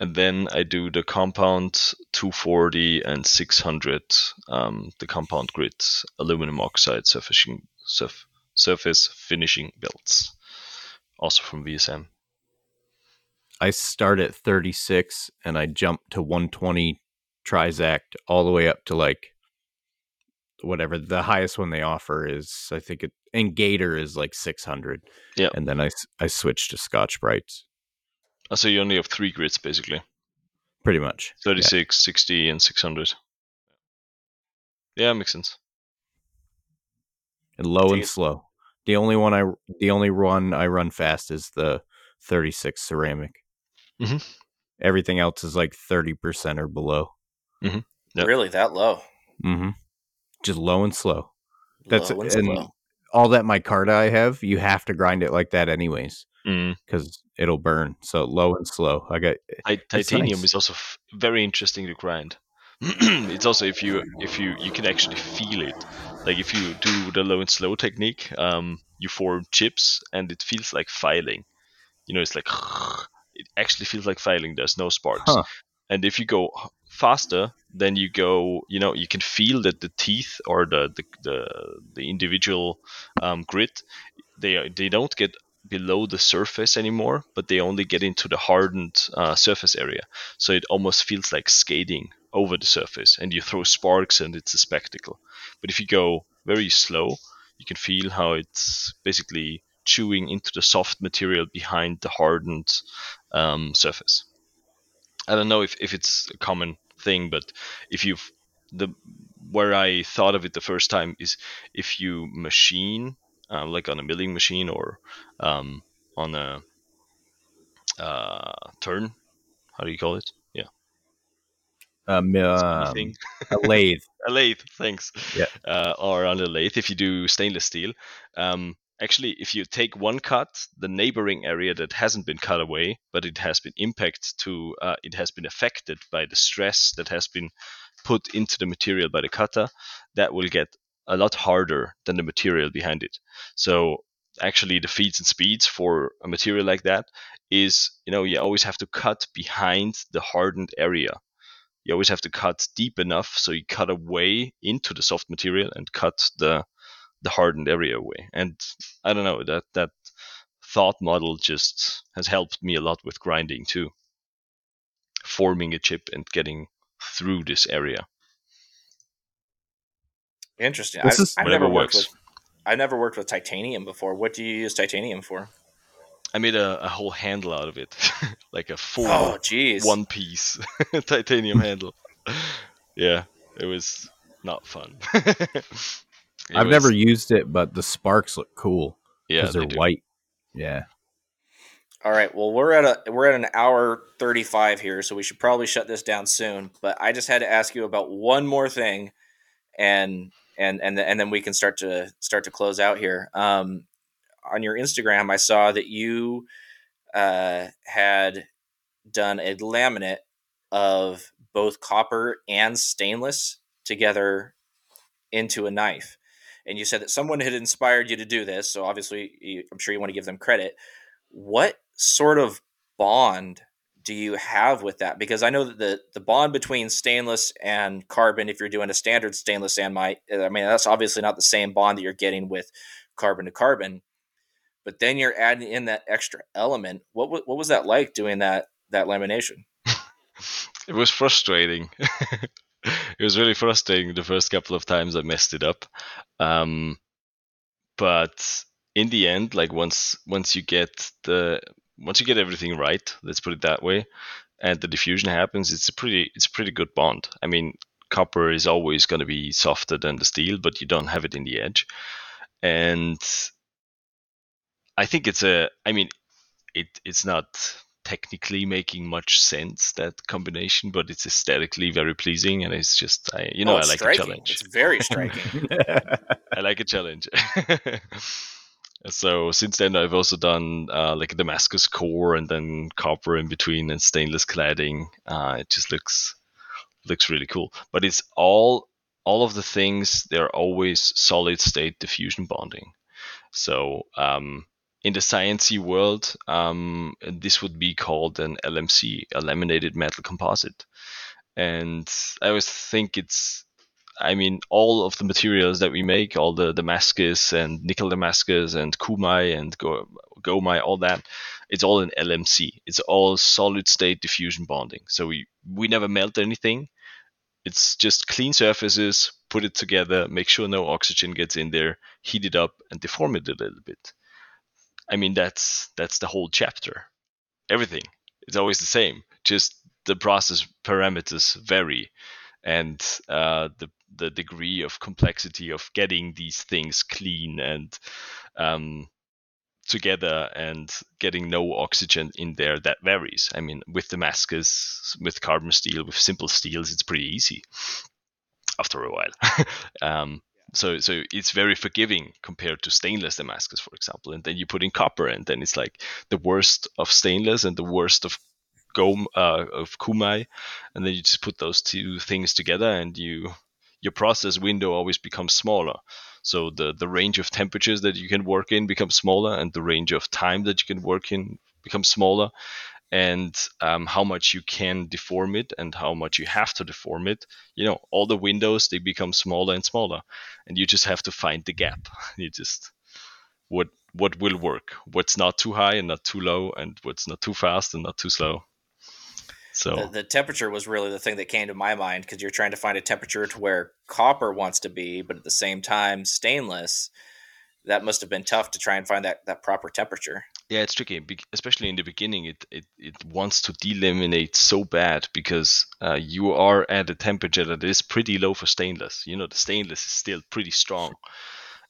And then I do the compound 240 and 600, um, the compound grit aluminum oxide surfacing, surf, surface finishing belts. Also from VSM. I start at 36 and I jump to 120 Trizact all the way up to like whatever the highest one they offer is. I think it and Gator is like 600. Yep. And then I I switch to Scotch-Brites So you only have three grits basically pretty much. 36, 60, and 600. Yeah, makes sense. And low Do and slow. The only one I the only one I run fast is the 36 ceramic. Mhm. Everything else is like 30% or below. Yep. Really, that low? Mhm. Just low and slow. That's- low and and- slow. All that micarta I have, you have to grind it like that anyways. Mm. because it'll burn. So low and slow. I got Ti- titanium nice. is also f- very interesting to grind. it's also if you if you you can actually feel it. Like if you do the low and slow technique, um, you form chips and it feels like filing. You know, it's like it actually feels like filing. There's no sparks. Huh. And if you go faster, then you go. You know, you can feel that the teeth or the the the, the individual um, grit they they don't get below the surface anymore, but they only get into the hardened uh, surface area. So it almost feels like skating over the surface, and you throw sparks, and it's a spectacle. But if you go very slow, you can feel how it's basically chewing into the soft material behind the hardened um, surface. I don't know if, if it's a common thing, but if you've the where I thought of it the first time is if you machine uh, like on a milling machine or um, on a uh, turn. How do you call it? Yeah, um, um, a lathe. a lathe. Thanks. Yeah. Uh, or on a lathe, if you do stainless steel, um, actually, if you take one cut, the neighboring area that hasn't been cut away, but it has been impacted to, uh, it has been affected by the stress that has been put into the material by the cutter, that will get a lot harder than the material behind it. So actually, the feeds and speeds for a material like that is, you know, you always have to cut behind the hardened area you always have to cut deep enough so you cut away into the soft material and cut the the hardened area away. And I don't know that that thought model just has helped me a lot with grinding too, forming a chip and getting through this area. Interesting. This I've, I've never worked with I never worked with titanium before. What do you use titanium for? I made a, a whole handle out of it, like a full oh, geez. one piece titanium handle. Yeah, it was not fun. I've was, never used it, but the sparks look cool. Yeah, because they're they white. Yeah. All right. Well, we're at a we're at an hour thirty five here, so we should probably shut this down soon. But I just had to ask you about one more thing, and and and and then we can start to start to close out here. Um, on your Instagram, I saw that you uh, had done a laminate of both copper and stainless together into a knife. And you said that someone had inspired you to do this. So obviously, you, I'm sure you want to give them credit. What sort of bond do you have with that? Because I know that the the bond between stainless and carbon, if you're doing a standard stainless and my, I mean that's obviously not the same bond that you're getting with carbon to carbon. But then you're adding in that extra element. What what was that like doing that that lamination? it was frustrating. it was really frustrating the first couple of times I messed it up. Um, but in the end, like once once you get the once you get everything right, let's put it that way, and the diffusion happens, it's a pretty it's a pretty good bond. I mean, copper is always going to be softer than the steel, but you don't have it in the edge, and I think it's a. I mean, it it's not technically making much sense that combination, but it's aesthetically very pleasing, and it's just I, you know oh, I like striking. a challenge. It's very striking. I like a challenge. so since then, I've also done uh, like a Damascus core and then copper in between and stainless cladding. Uh, it just looks looks really cool, but it's all all of the things. They're always solid state diffusion bonding. So um, in the sciency world, um, this would be called an LMC, a laminated metal composite. And I always think it's, I mean, all of the materials that we make, all the Damascus and nickel Damascus and CuMai and Go, Gomai, all that, it's all an LMC. It's all solid state diffusion bonding. So we, we never melt anything. It's just clean surfaces, put it together, make sure no oxygen gets in there, heat it up, and deform it a little bit. I mean, that's that's the whole chapter. Everything It's always the same. Just the process parameters vary, and uh, the the degree of complexity of getting these things clean and um, together and getting no oxygen in there that varies. I mean, with Damascus, with carbon steel, with simple steels, it's pretty easy after a while. um, so so it's very forgiving compared to stainless Damascus, for example. And then you put in copper, and then it's like the worst of stainless and the worst of Gom uh, of CuMai, and then you just put those two things together, and you your process window always becomes smaller. So the the range of temperatures that you can work in becomes smaller, and the range of time that you can work in becomes smaller. And um, how much you can deform it and how much you have to deform it you know all the windows they become smaller and smaller. And you just have to find the gap. You just what what will work. What's not too high and not too low and what's not too fast and not too slow so the, the temperature was really the thing that came to my mind because you're trying to find a temperature to where copper wants to be but at the same time stainless that must have been tough to try and find that, that proper temperature yeah, it's tricky, especially in the beginning. It it, it wants to delaminate so bad because uh, you are at a temperature that is pretty low for stainless. You know, the stainless is still pretty strong,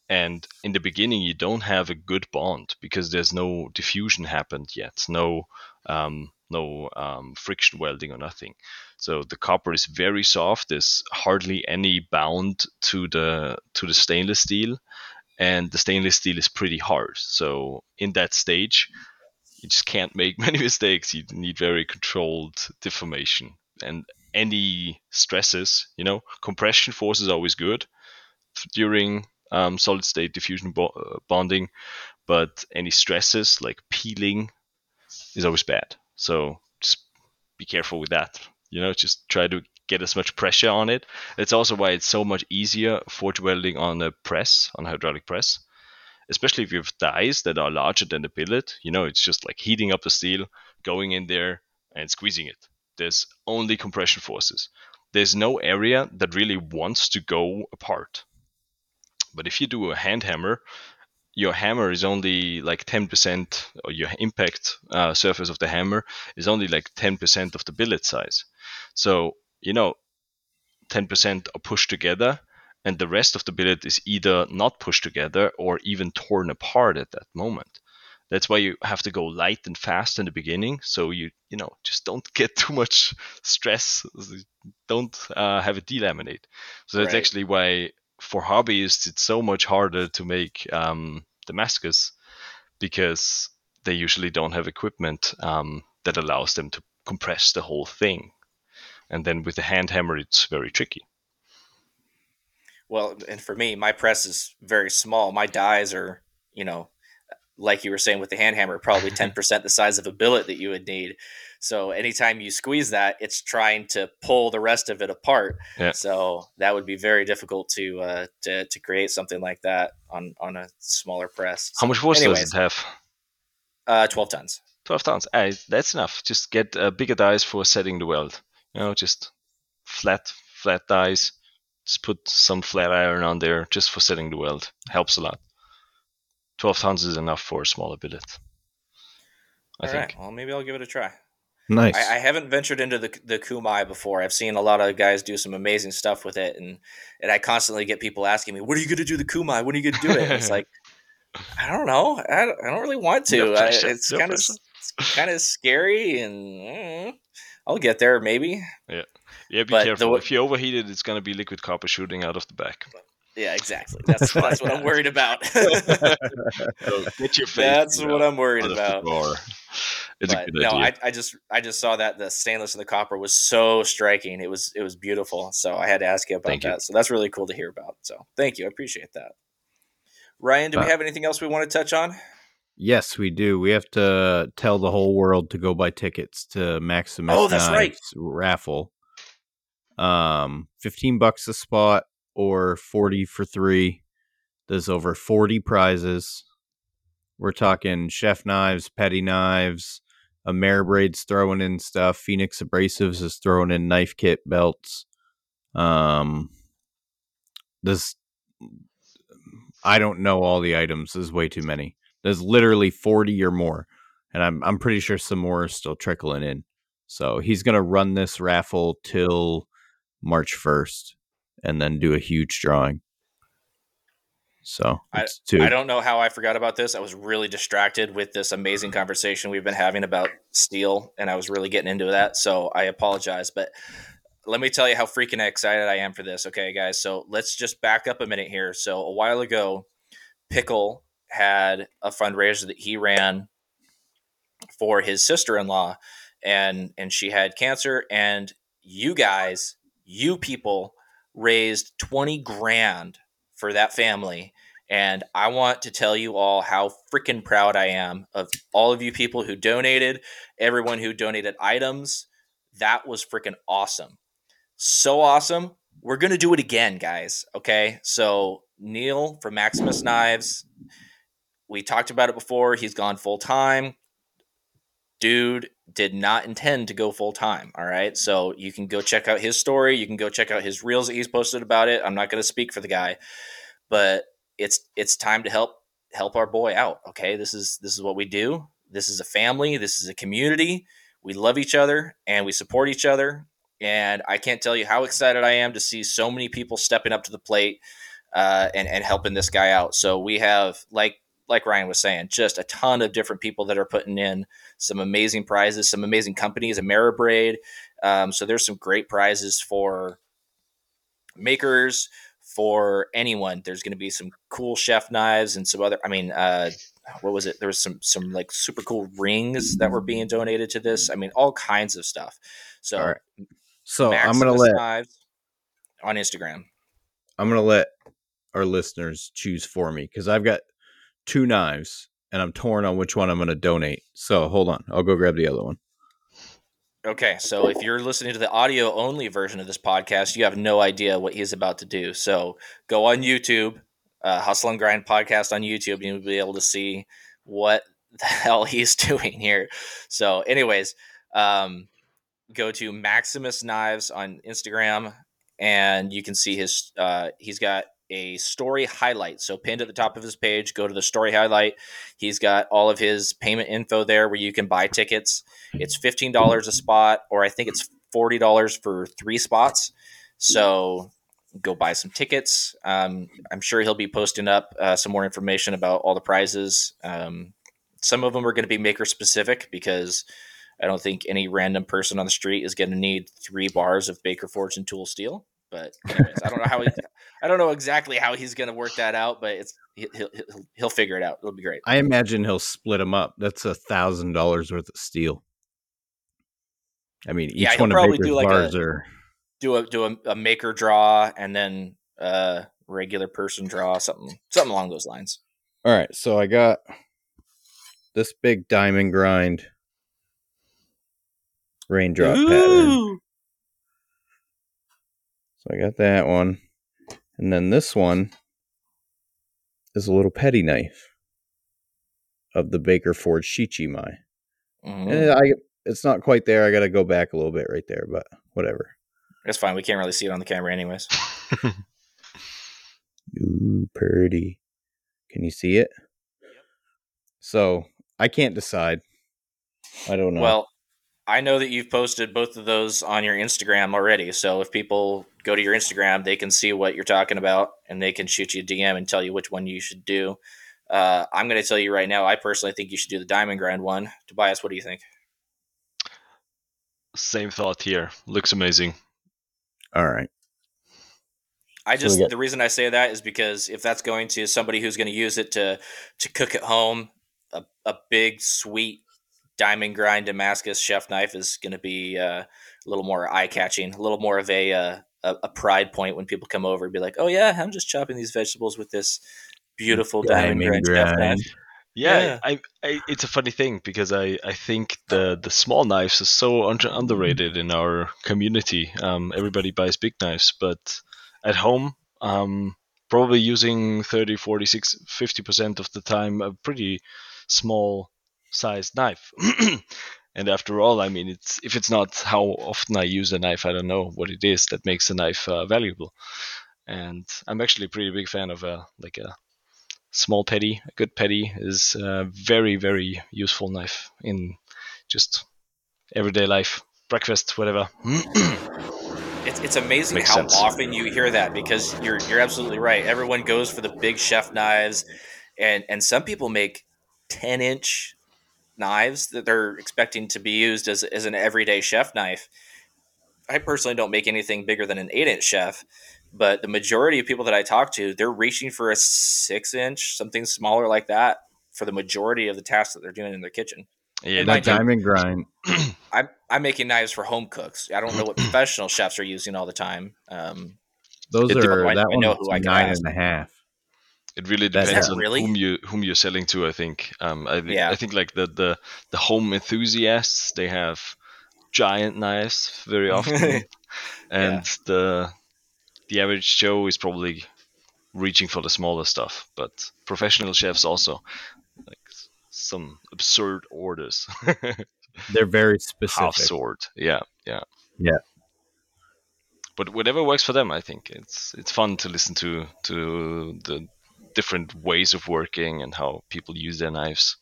and in the beginning you don't have a good bond because there's no diffusion happened yet, no um, no um, friction welding or nothing. So the copper is very soft. There's hardly any bound to the to the stainless steel, and the stainless steel is pretty hard. So in that stage, you just can't make many mistakes. You need very controlled deformation and any stresses. You know, compression force is always good during um, solid state diffusion bo- uh, bonding, but any stresses like peeling is always bad. So just be careful with that. You know, just try to get as much pressure on it. It's also why it's so much easier forge welding on a press, on a hydraulic press. Especially if you have dies that are larger than the billet, you know, it's just like heating up the steel, going in there and squeezing it. There's only compression forces. There's no area that really wants to go apart. But if you do a hand hammer, your hammer is only like 10%, or your impact uh, surface of the hammer is only like 10% of the billet size. So you know, 10% are pushed together and the rest of the billet is either not pushed together or even torn apart at that moment. That's why you have to go light and fast in the beginning, so you you know just don't get too much stress. Don't uh, have it delaminate. So that's right. actually why for hobbyists it's so much harder to make um, Damascus because they usually don't have equipment um, that allows them to compress the whole thing. And then with the hand hammer it's very tricky. Well and for me my press is very small. My dies are you know like you were saying with the hand hammer probably 10% the size of a billet that you would need so anytime you squeeze that it's trying to pull the rest of it apart yeah. so that would be very difficult to uh, to, to create something like that on on a smaller press how much force Anyways, does it have uh 12 tons 12 tons hey, that's enough just get uh, bigger dies for setting the weld you know, just flat flat dies. Just put some flat iron on there just for setting the weld. Helps a lot. 12 tons is enough for a smaller billet. I All think. Right. Well, maybe I'll give it a try. Nice. I, I, haven't ventured into the the CuMai before. I've seen a lot of guys do some amazing stuff with it, and and I constantly get people asking me, "What are you going to do the CuMai? When are you going to do it?" And it's like, I don't know. I don't, I don't really want to. I, it's kind of kind of scary, and mm, I'll get there maybe. Yeah, yeah. Be but careful. The, if you overheat it, it's going to be liquid copper shooting out of the back. Yeah, exactly. That's that's what I'm worried about. so get your face. That's what I'm worried about. It's but, a good no, idea. I, I just I just saw that the stainless and the copper was so striking. It was it was beautiful. So I had to ask you about thank that. You. So that's really cool to hear about. So thank you. I appreciate that. Ryan, do uh, we have anything else we want to touch on? Yes, we do. We have to tell the whole world to go buy tickets to Maximus. Oh, that's right. Raffle. Um, fifteen bucks a spot or forty for three. There's over forty prizes. We're talking chef knives, petty knives, Ameribrade's throwing in stuff. Phoenix Abrasives is throwing in knife kit belts. Um, this I don't know all the items. There's way too many. There's literally 40 or more. And I'm I'm pretty sure some more are still trickling in. So he's gonna run this raffle till March 1st and then do a huge drawing. So I, I don't know how I forgot about this. I was really distracted with this amazing conversation we've been having about steel, and I was really getting into that. So I apologize, but let me tell you how freaking excited I am for this. Okay, guys. So let's just back up a minute here. So a while ago, Pickle had a fundraiser that he ran for his sister-in-law and and she had cancer and you guys you people raised 20 grand for that family and I want to tell you all how freaking proud I am of all of you people who donated, everyone who donated items. That was freaking awesome. So awesome. We're going to do it again, guys. Okay. So, Neil from Maximus Knives, we talked about it before. He's gone full time. Dude did not intend to go full time. All right. So you can go check out his story. You can go check out his reels that he's posted about it. I'm not going to speak for the guy, but it's it's time to help help our boy out. Okay. This is this is what we do. This is a family. This is a community. We love each other and we support each other. And I can't tell you how excited I am to see so many people stepping up to the plate uh, and, and helping this guy out. So we have, like like Ryan was saying, just a ton of different people that are putting in some amazing prizes, some amazing companies, Ameribrade. Um, so there's some great prizes for makers, for anyone. There's going to be some cool chef knives and some other. I mean, uh, what was it? There was some some like super cool rings that were being donated to this. I mean, all kinds of stuff. So, right. so I'm going to let knives on Instagram. I'm going to let our listeners choose for me because I've got two knives and I'm torn on which one I'm going to donate. So hold on, I'll go grab the other one. Okay, so if you're listening to the audio only version of this podcast, you have no idea what he's about to do. So go on YouTube, uh, Hustle and Grind podcast on YouTube, and you'll be able to see what the hell he's doing here. So, anyways, um, go to Maximus Knives on Instagram, and you can see his. Uh, he's got a story highlight. So pinned at the top of his page, go to the story highlight. He's got all of his payment info there where you can buy tickets. It's fifteen dollars a spot, or I think it's forty dollars for three spots. So go buy some tickets. Um, I'm sure he'll be posting up uh, some more information about all the prizes. Um, some of them are going to be maker specific because I don't think any random person on the street is going to need three bars of Baker Forge and Tool Steel. But anyways, I don't know how he, I don't know exactly how he's going to work that out, but it's he'll, he'll he'll figure it out. It'll be great. I imagine he'll split them up. That's a thousand dollars worth of steel. I mean, each Yeah, one of Baker's do like bars a- are. Do a do a, a maker draw and then a regular person draw something something along those lines. All right, so I got this big diamond grind raindrop pattern. So I got that one. And then this one is a little petty knife of the Baker Forge Shichimai. Mhm. And I it's not quite there. I got to go back a little bit right there, but whatever. That's fine. We can't really see it on the camera, anyways. Ooh, pretty. Can you see it? Yep. So I can't decide. I don't know. Well, I know that you've posted both of those on your Instagram already. So if people go to your Instagram, they can see what you're talking about and they can shoot you a DM and tell you which one you should do. Uh, I'm going to tell you right now, I personally think you should do the diamond grind one. Tobias, what do you think? Same thought here. Looks amazing. all right. I just got- the reason I say that is because if that's going to somebody who's going to use it to to cook at home, a, a big sweet diamond grind Damascus chef knife is going to be uh, a little more eye catching, a little more of a, uh, a a pride point when people come over and be like, "Oh yeah, I'm just chopping these vegetables with this beautiful diamond, grind, chef knife." Yeah, Yeah. I, I, it's a funny thing because I, I think the, the small knives are so under, underrated in our community. Um, everybody buys big knives, but at home, um, probably using 30, 40, 50% of the time a pretty small sized knife. and after all, I mean, it's if it's not how often I use a knife, I don't know what it is that makes a knife uh, valuable. And I'm actually a pretty big fan of a like a small petty, a good petty is a very, very useful knife in just everyday life, breakfast, whatever. It's, it's amazing Makes how sense. often you hear that because you're you're absolutely right. Everyone goes for the big chef knives, and and some people make ten inch knives that they're expecting to be used as as an everyday chef knife. I personally don't make anything bigger than an eight inch chef, but the majority of people that I talk to, they're reaching for a six inch, something smaller like that, for the majority of the tasks that they're doing in their kitchen. yeah, And That mind you- diamond grind. I'm I'm making knives for home cooks. I don't know what professional chefs are using all the time. Um, Those are that I know one who I can nine ask. and a half. It really depends on really? whom you whom you're selling to. I think. Um, I think Yeah. I think like the the the home enthusiasts they have giant knives very often, and the the average Joe is probably reaching for the smaller stuff. But professional chefs also like some absurd orders. They're very specific. half sword. Yeah, yeah, Yeah. But whatever works for them, I think it's it's fun to listen to to the different ways of working and how people use their knives.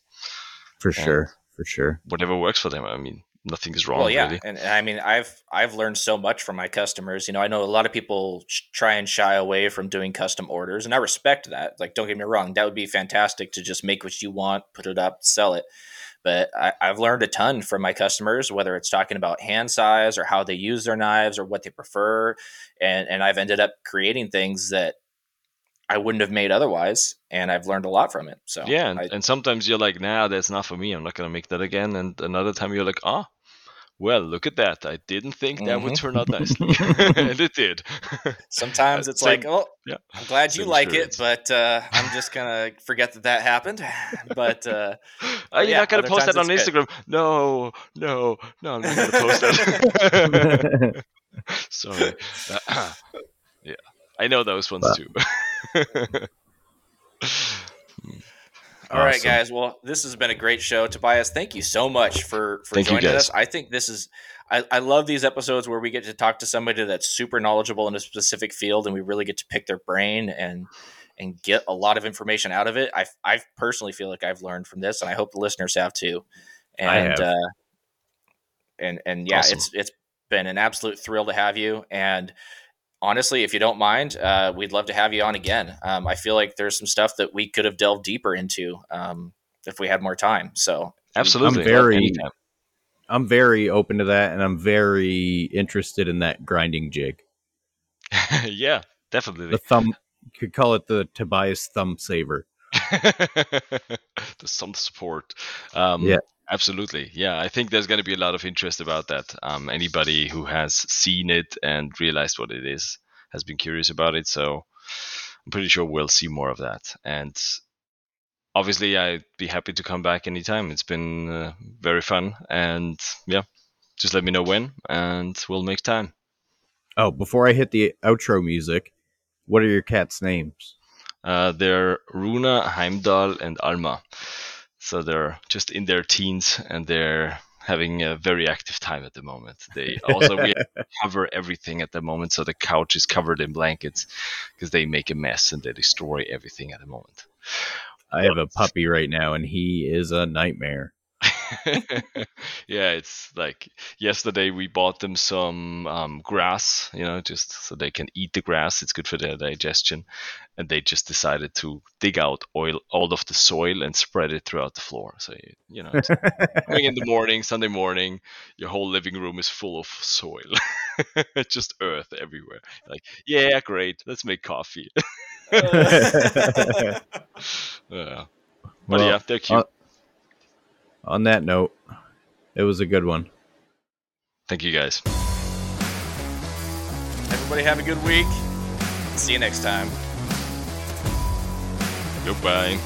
For Yeah. sure. For sure. Whatever works for them. I mean, nothing is wrong. well, yeah, really. and, and I mean, I've I've learned so much from my customers. You know, I know a lot of people sh- try and shy away from doing custom orders, and I respect that. Like, don't get me wrong, that would be fantastic to just make what you want, put it up, sell it. But I, I've learned a ton from my customers, whether it's talking about hand size or how they use their knives or what they prefer, and and I've ended up creating things that I wouldn't have made otherwise, and I've learned a lot from it. So yeah, and, I- and sometimes you're like, nah, that's not for me. I'm not gonna make that again. And another time you're like, ah, well, look at that. I didn't think that Mm-hmm. would turn out nicely. and it did. Sometimes it's Same- like, oh, yeah, I'm glad you same like it, but uh, I'm just gonna forget that that happened. But uh, Are you yeah, not going to post that on Instagram? No, no, no, I'm not going to post that. Sorry. yeah, I know those ones Well- too. All right, Awesome. guys. Well, this has been a great show. Tobias, thank you so much for for Thank you, joining guys. us. I think this is I, I love these episodes where we get to talk to somebody that's super knowledgeable in a specific field and we really get to pick their brain and and get a lot of information out of it. I I personally feel like I've learned from this and I hope the listeners have too. And I have. uh and and yeah, Awesome. it's it's been an absolute thrill to have you and honestly, if you don't mind, uh, we'd love to have you on again. Um, I feel like there's some stuff that we could have delved deeper into um, if we had more time. So Absolutely. I'm very- I'm very open to that, and I'm very interested in that grinding jig. yeah, definitely. The thumb, you could call it the Tobias thumb saver. the some support. Um, Yeah. Absolutely. Yeah, I think there's going to be a lot of interest about that. Um, anybody who has seen it and realized what it is has been curious about it. So I'm pretty sure we'll see more of that. And obviously, I'd be happy to come back anytime. It's been uh, very fun. And yeah, just let me know when, and we'll make time. Oh, before I hit the outro music, what are your cats' names? Uh, they're Runa, Heimdall, and Alma. So they're just in their teens and they're having a very active time at the moment. They also we cover everything at the moment, so the couch is covered in blankets because they make a mess and they destroy everything at the moment. I have a puppy right now, and he is a nightmare. yeah, it's like yesterday we bought them some um, grass, you know, just so they can eat the grass. It's good for their digestion. And they just decided to dig out oil, all of the soil and spread it throughout the floor. So, you- know, it's coming in the morning, Sunday morning, your whole living room is full of soil, just earth everywhere. Like, yeah, great, let's make coffee. yeah. But Well, yeah, they're cute. uh, On that note, it was a good one. Thank you guys. everybody have a good week. See you next time. Goodbye.